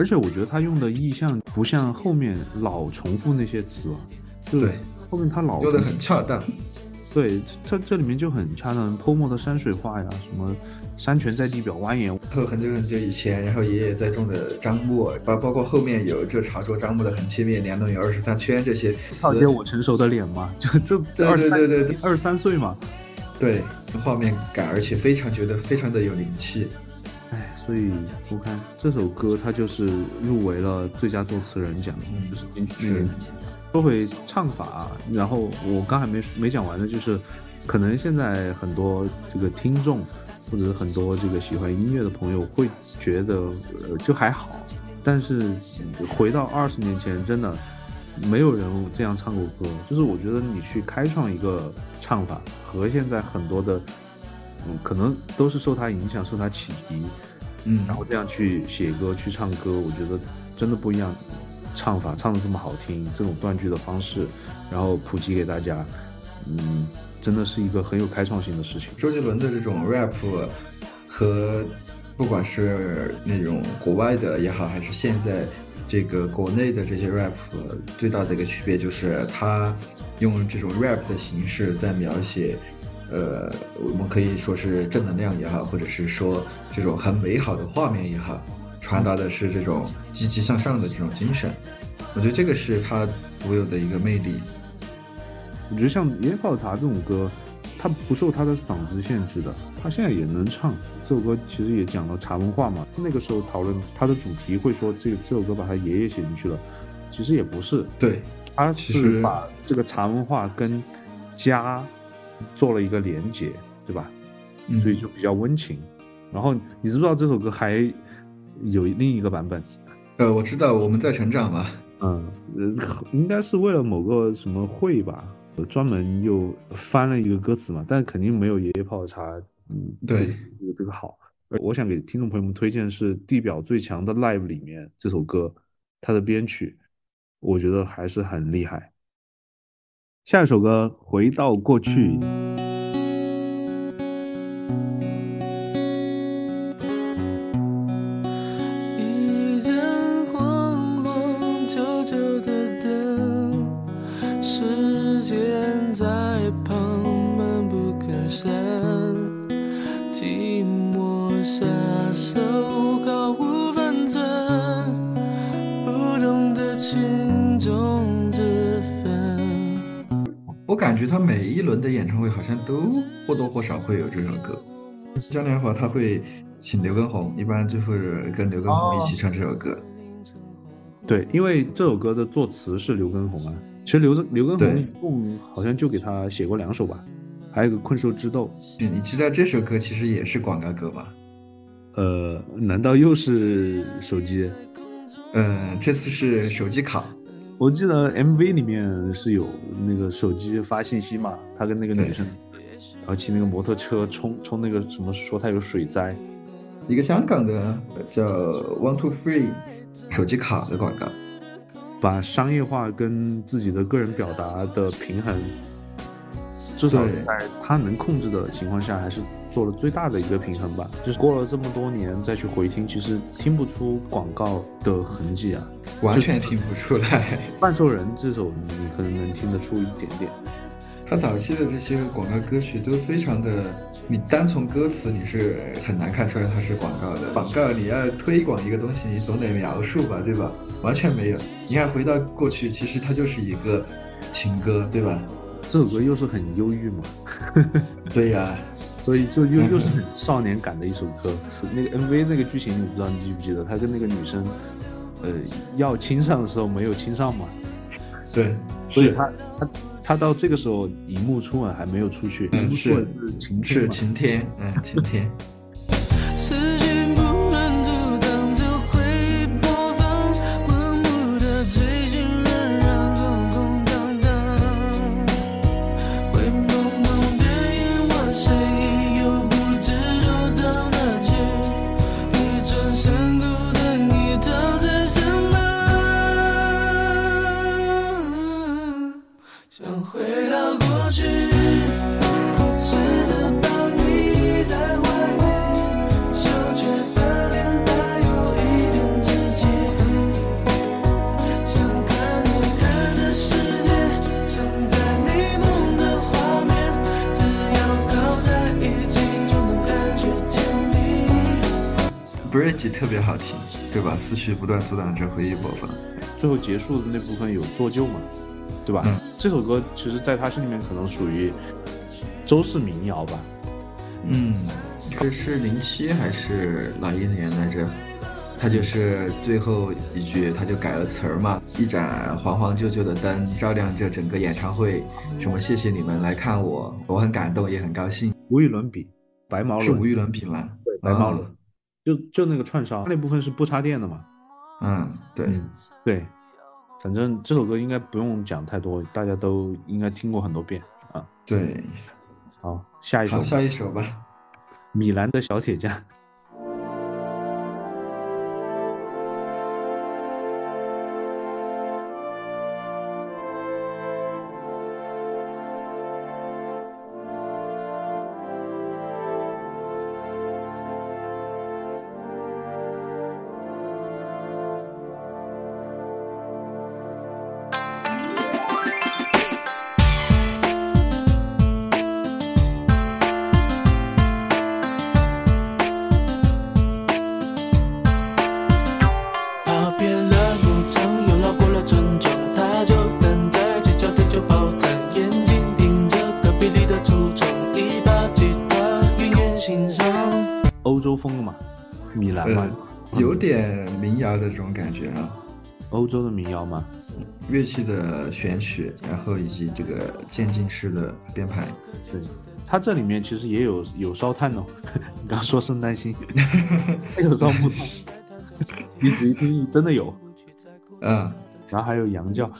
而且我觉得他用的意象不像后面老重复那些词对后面他老用的很恰当。对，他这里面就很恰当，泼墨的山水画呀，什么山泉在地表蜿蜒，后很久很久以前，然后爷爷在种的樟木，包包括后面有这茶桌樟木的横切面，年轮有二十三圈这些词套接我成熟的脸嘛，就这 (laughs) 对对对对二十三岁嘛，对画面感，而且非常觉得非常的有灵气。哎，所以我看这首歌它就是入围了最佳作词人奖，嗯就是金曲是奖。说回唱法啊，然后我刚还没没讲完的，就是可能现在很多这个听众或者是很多这个喜欢音乐的朋友会觉得呃就还好，但是回到二十年前，真的没有人这样唱过歌。就是我觉得你去开创一个唱法，和现在很多的，嗯，可能都是受他影响、受他启迪，嗯然后这样去写歌、去唱歌，我觉得真的不一样。唱法唱的这么好听，这种断句的方式，然后普及给大家，嗯，真的是一个很有开创性的事情。周杰伦的这种 rap 和不管是那种国外的也好，还是现在这个国内的这些 rap，最大的一个区别就是他用这种 rap 的形式在描写，呃，我们可以说是正能量也好，或者是说这种很美好的画面也好，传达的是这种积极向上的这种精神。我觉得这个是他独有的一个魅力。我觉得像《野泡茶》这种歌，它不受他的嗓子限制的，他现在也能唱。这首歌其实也讲了茶文化嘛。那个时候讨论它的主题会说这个这首歌把他爷爷写进去了，其实也不是，对，他是把这个茶文化跟家做了一个连接，对吧？嗯所以就比较温情。然后你知不知道这首歌还有另一个版本？呃，我知道我们在成长嘛。嗯，呃，应该是为了某个什么会吧，专门又翻了一个歌词嘛，但肯定没有爷爷泡的茶，嗯，对这个这个好。呃我想给听众朋友们推荐是《地表最强的 Live》里面这首歌，它的编曲我觉得还是很厉害。下一首歌《回到过去》。一盏黄黄旧旧的灯，时间在旁闷不吭声，寂寞下手感觉他每一轮的演唱会好像都或多或少会有这首歌。嘉年华他会请刘畊宏，一般就是跟刘畊宏一起唱这首歌。对，因为这首歌的作词是刘畊宏啊。其实刘刘畊宏一共好像就给他写过两首吧，还有一个《困兽之斗》。你知道这首歌其实也是广告歌吗？呃，难道又是手机？嗯，这次是手机卡。我记得 MV 里面是有那个手机发信息嘛，他跟那个女生，然后骑那个摩托车冲冲那个什么，说他有水灾。一个香港的呃叫 One Two Three 手机卡的广告。把商业化跟自己的个人表达的平衡，至少在他能控制的情况下，还是做了最大的一个平衡吧。就是过了这么多年再去回听，其实听不出广告的痕迹啊。完全听不出来。半兽人这首你可能能听得出一点点。他早期的这些广告歌曲都非常的，你单从歌词你是很难看出来它是广告的。广告你要推广一个东西，你总得描述吧，对吧？完全没有。你看回到过去，其实它就是一个情歌，对吧？这首歌又是很忧郁嘛，对呀、所以就又又是很少年感的一首歌。那个 MV 那个剧情，我不知道你记不记得，他跟那个女生，呃，要亲上的时候没有亲上嘛，对，所以他他他到这个时候荧幕初吻还没有出去，嗯是。晴天是晴天，嗯，晴天。Bridge 特别好听，对吧？思绪不断阻挡着回忆播放。最后结束的那部分有做旧吗，对吧？嗯这首歌其实在他心里面可能属于周氏民谣吧。嗯，这是零七还是哪一年来着？他就是最后一句，他就改了词儿嘛，一盏黄黄旧旧的灯照亮着整个演唱会，什么谢谢你们来看我，我很感动，也很高兴。无与伦比，白毛伦是无与伦比吗？对白毛就就那个串烧那部分是不插电的嘛。嗯，对，嗯，对，反正这首歌应该不用讲太多，大家都应该听过很多遍啊。对。好，下一首，下一首吧。米兰的小铁匠。欧洲的民谣嘛。乐器的选取，然后以及这个渐进式的编排。对，它这里面其实也有有烧炭哦。(laughs) 你刚说圣诞星，(laughs) 还有烧木头，(laughs) 你仔细听，真的有。嗯，然后还有羊叫，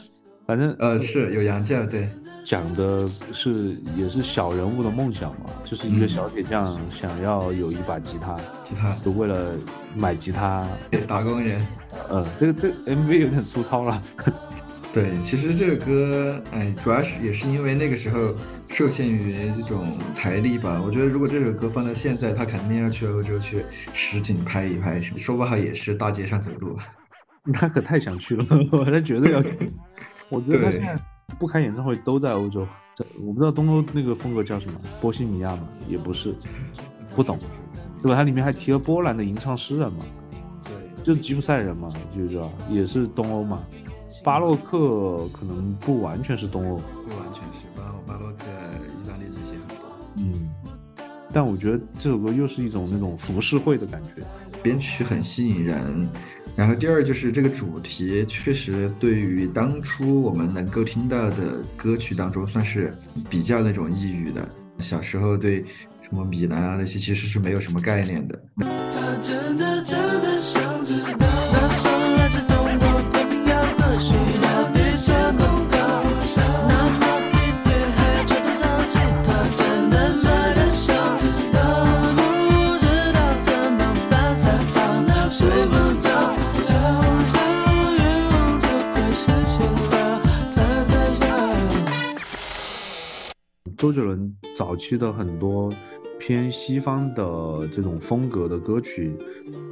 反正呃，是有羊叫，对，讲的是也是小人物的梦想嘛，就是一个嗯小铁匠想要有一把吉他，吉他就为了买吉他，打工人。呃，这个这个 MV 有点粗糙了，(laughs) 对，其实这个歌，哎，主要是也是因为那个时候受限于这种财力吧。我觉得如果这首歌放到现在，他肯定要去欧洲去实景拍一拍，说不好也是大街上走路。(laughs) 他可太想去了，他绝对要去。我觉得他现在不开演唱会都在欧洲。这我不知道东欧那个风格叫什么，波西米亚嘛，也不是，不懂，对吧？它里面还提了波兰的吟唱诗人嘛，对，就是吉普赛人嘛，就是吧？也是东欧嘛。巴洛克可能不完全是东欧，不完全是巴巴洛克，意大利这些很多。嗯，但我觉得这首歌又是一种那种浮世绘的感觉，编曲很吸引人。然后第二就是这个主题，确实对于当初我们能够听到的歌曲当中，算是比较那种抑郁的。小时候对什么米兰啊那些其实是没有什么概念的。他真的真的想知道周杰伦早期的很多偏西方的这种风格的歌曲，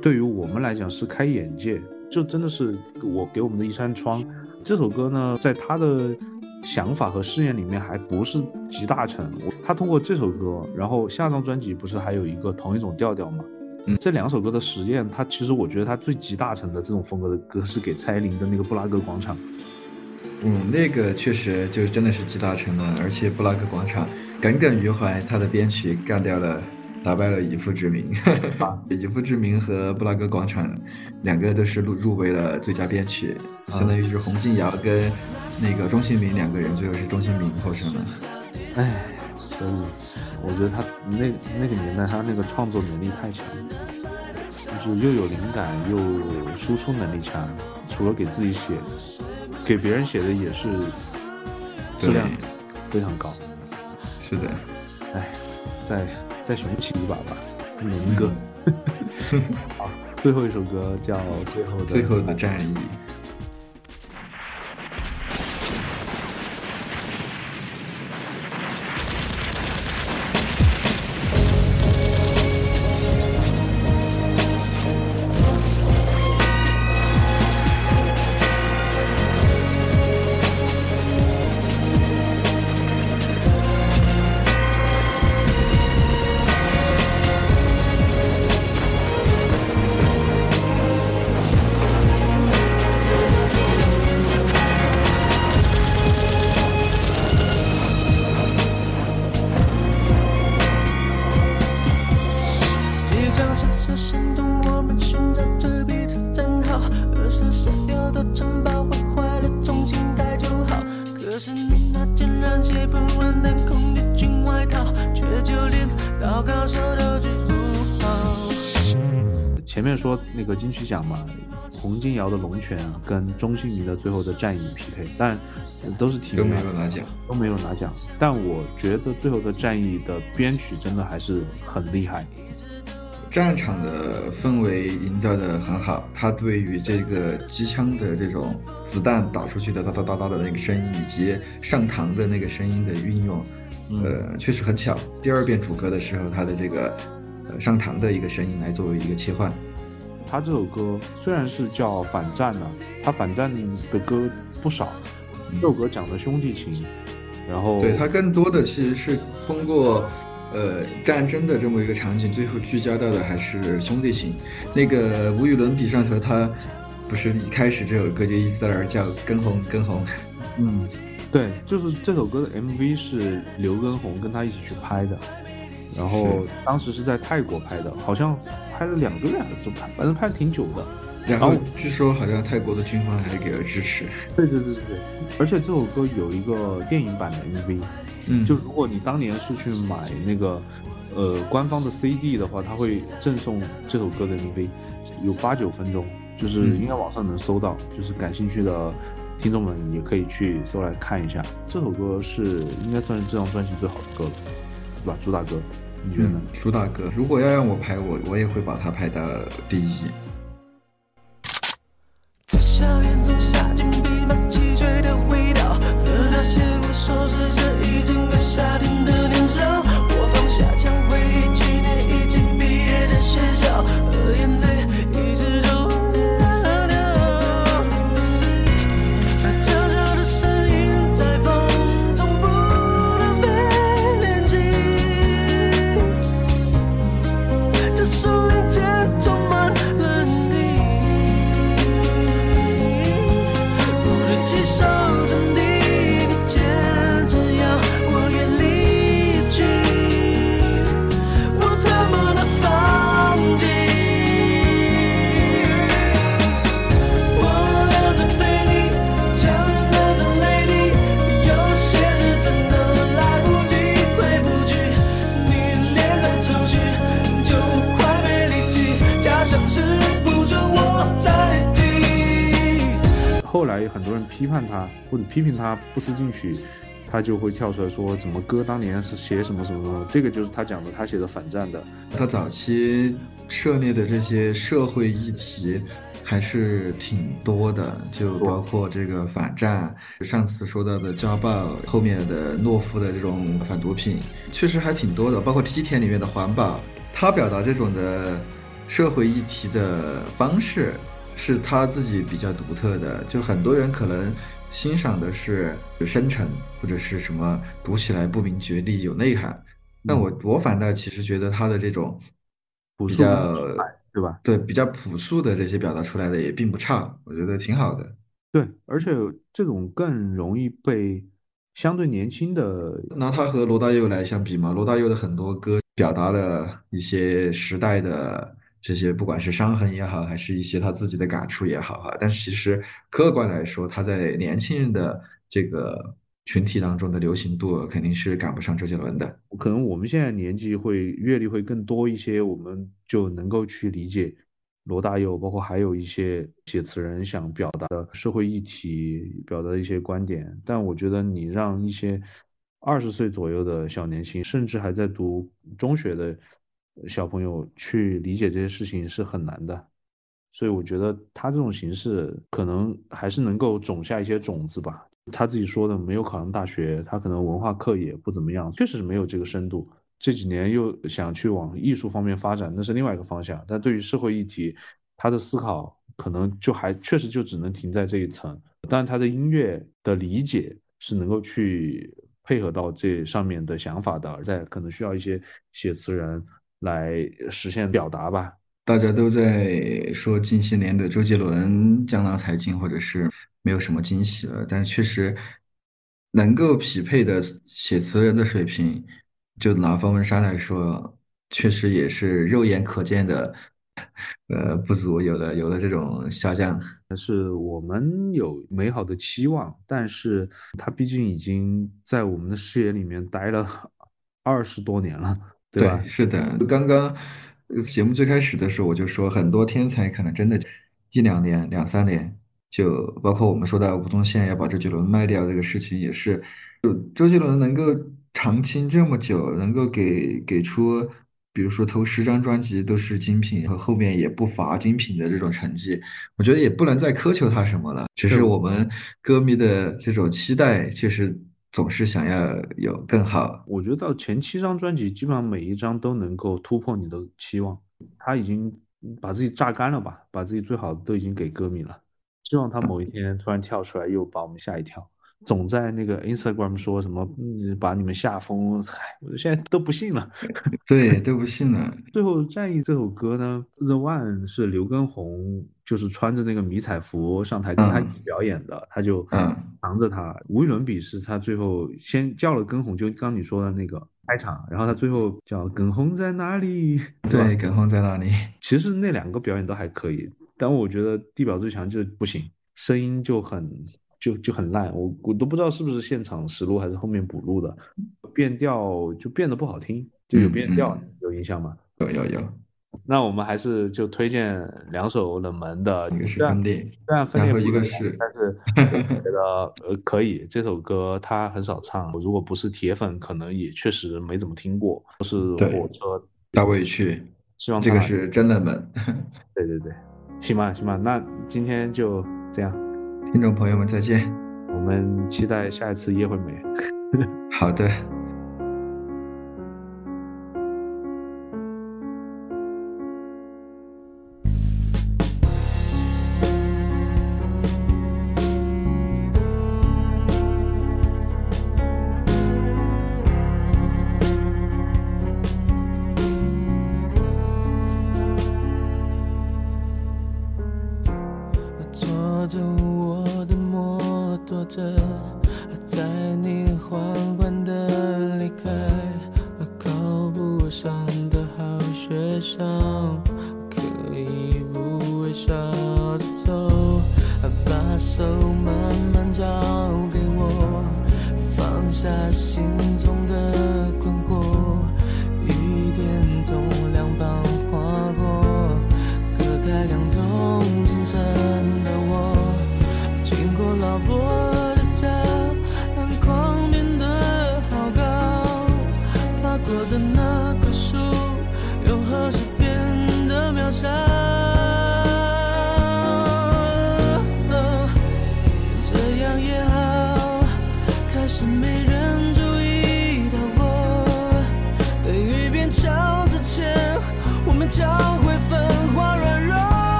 对于我们来讲是开眼界，就真的是我给我们的一扇窗。这首歌呢，在他的想法和试验里面还不是集大成。他通过这首歌，然后下张专辑不是还有一个同一种调调吗？嗯，这两首歌的实验，他其实我觉得他最集大成的这种风格的歌是给蔡依林的那个布拉格广场。嗯，那个确实就真的是集大成了，而且布拉格广场耿耿于怀，他的编曲干掉了，打败了以父之名。(laughs) 以父之名和布拉格广场两个都是入入围了最佳编曲，相当于是洪金瑶跟那个钟兴民两个人，最后是钟兴民获胜了。哎，所以我觉得他那那个年代他那个创作能力太强，就是又有灵感又输出能力强，除了给自己写。给别人写的也是质量非常高，是的，哎，再再雄起一把吧，龙哥。(laughs) 好，最后一首歌叫《最后的最后的战役》。金曲奖嘛，洪金瑶的《龙泉》跟钟兴民的《最后的战役》PK，但都是提名，都没有拿奖，都没有拿奖。但我觉得《最后的战役》的编曲真的还是很厉害，战场的氛围营造的很好。他对于这个机枪的这种子弹打出去的哒哒哒哒的那个声音，以及上膛的那个声音的运用，呃，确实很巧。第二遍主歌的时候，他的这个呃上膛的一个声音来作为一个切换。他这首歌虽然是叫反战呢，他反战的歌不少。这首歌讲的兄弟情，然后对他更多的其实是通过呃战争的这么一个场景，最后聚焦到的还是兄弟情。那个无与伦比上头，他不是一开始这首歌就一直在那儿叫根红根红。嗯，对，就是这首歌的 MV 是刘畊宏跟他一起去拍的。然后当时是在泰国拍的，好像拍了两个月还是拍，反正拍了挺久的。然后据说好像泰国的军方还给了支持。对对对对对，而且这首歌有一个电影版的 MV，嗯，就如果你当年是去买那个呃官方的 CD 的话，他会赠送这首歌的 MV，有八九分钟，就是应该网上能搜到，就是感兴趣的听众们也可以去搜来看一下。这首歌是应该算是这张专辑最好的歌了，对吧？主打歌。你觉得呢？朱大哥，如果要让我排，我我也会把他排到第一。批评他不思进取，他就会跳出来说怎么歌当年是写什么什么什么，这个就是他讲的他写的反战的。他早期涉猎的这些社会议题还是挺多的，就包括这个反战，上次说到的家暴，后面的懦夫的这种反毒品，确实还挺多的，包括梯田里面的环保，他表达这种的社会议题的方式。是他自己比较独特的，就很多人可能欣赏的是深沉或者是什么读起来不明觉厉有内涵，但我我反倒其实觉得他的这种比较对吧？对，比较朴素的这些表达出来的也并不差，我觉得挺好的。对，而且这种更容易被相对年轻的拿他和罗大佑来相比嘛，罗大佑的很多歌表达了一些时代的。这些不管是伤痕也好，还是一些他自己的感触也好哈，但是其实客观来说，他在年轻人的这个群体当中的流行度肯定是赶不上周杰伦的。可能我们现在年纪会阅历会更多一些，我们就能够去理解罗大佑，包括还有一些写词人想表达的社会议题，表达的一些观点。但我觉得你让一些二十岁左右的小年轻，甚至还在读中学的。小朋友去理解这些事情是很难的，所以我觉得他这种形式可能还是能够种下一些种子吧。他自己说的，没有考上大学，他可能文化课也不怎么样，确实是没有这个深度。这几年又想去往艺术方面发展，那是另外一个方向。但对于社会议题，他的思考可能就还确实就只能停在这一层。但他的音乐的理解是能够去配合到这上面的想法的，而在可能需要一些写词人。来实现表达吧。大家都在说近些年的周杰伦江郎才尽，或者是没有什么惊喜了。但是确实能够匹配的写词人的水平，就拿方文山来说，确实也是肉眼可见的，呃，不足，有了有了这种下降。但是我们有美好的期望，但是他毕竟已经在我们的视野里面待了二十多年了。对，是的。刚刚节目最开始的时候，我就说很多天才可能真的，一两年、两三年，就包括我们说到吴宗宪要把周杰伦卖掉这个事情，也是，就周杰伦能够长青这么久，能够给给出，比如说头十张专辑都是精品，和后面也不乏精品的这种成绩，我觉得也不能再苛求他什么了。只是我们歌迷的这种期待，确实。总是想要有更好。我觉得到前七张专辑，基本上每一张都能够突破你的期望。他已经把自己榨干了吧，把自己最好的都已经给歌迷了。希望他某一天突然跳出来，又把我们吓一跳。总在那个 Instagram 说什么把你们吓疯，(laughs) 我现在都不信了。对，都不信了。(laughs) 最后《战役》这首歌呢，The One 是刘畊宏，就是穿着那个迷彩服上台跟他一起表演的，他就扛着他。无与伦比是他最后先叫了根红，就刚你说的那个开场，然后他最后叫根红在哪里？对，根红在哪里？其实那两个表演都还可以，但我觉得地表最强就不行，声音就很。就就很烂，我我都不知道是不是现场实录还是后面补录的，变调就变得不好听，就有变调，有印象吗？有有有。那我们还是就推荐两首冷门的，一个是分裂，虽然分裂一个是，但是觉得呃可以。这首歌他很少唱，如果不是铁粉，可能也确实没怎么听过。是火车大卫去，希望这个是真冷门。(laughs) 对对对，行吧行吧，那今天就这样。听众朋友们，再见！我们期待下一次叶惠美。(laughs) 好的。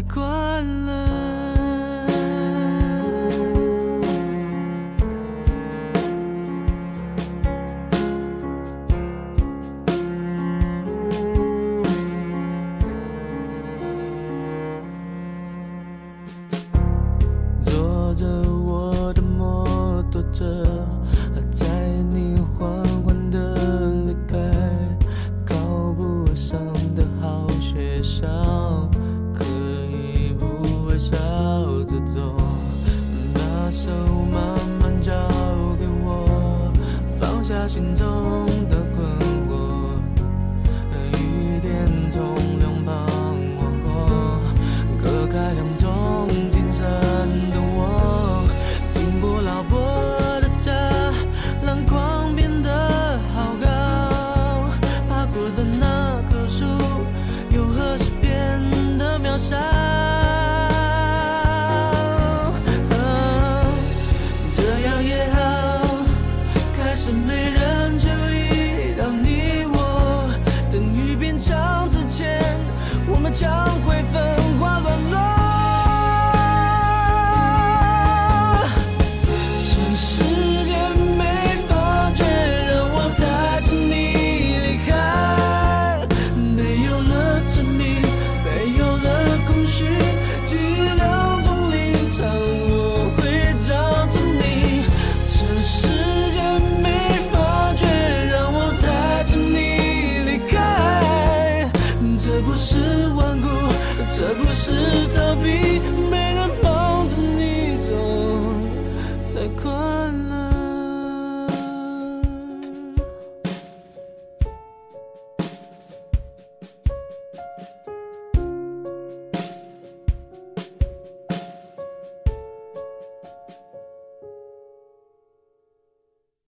才快了。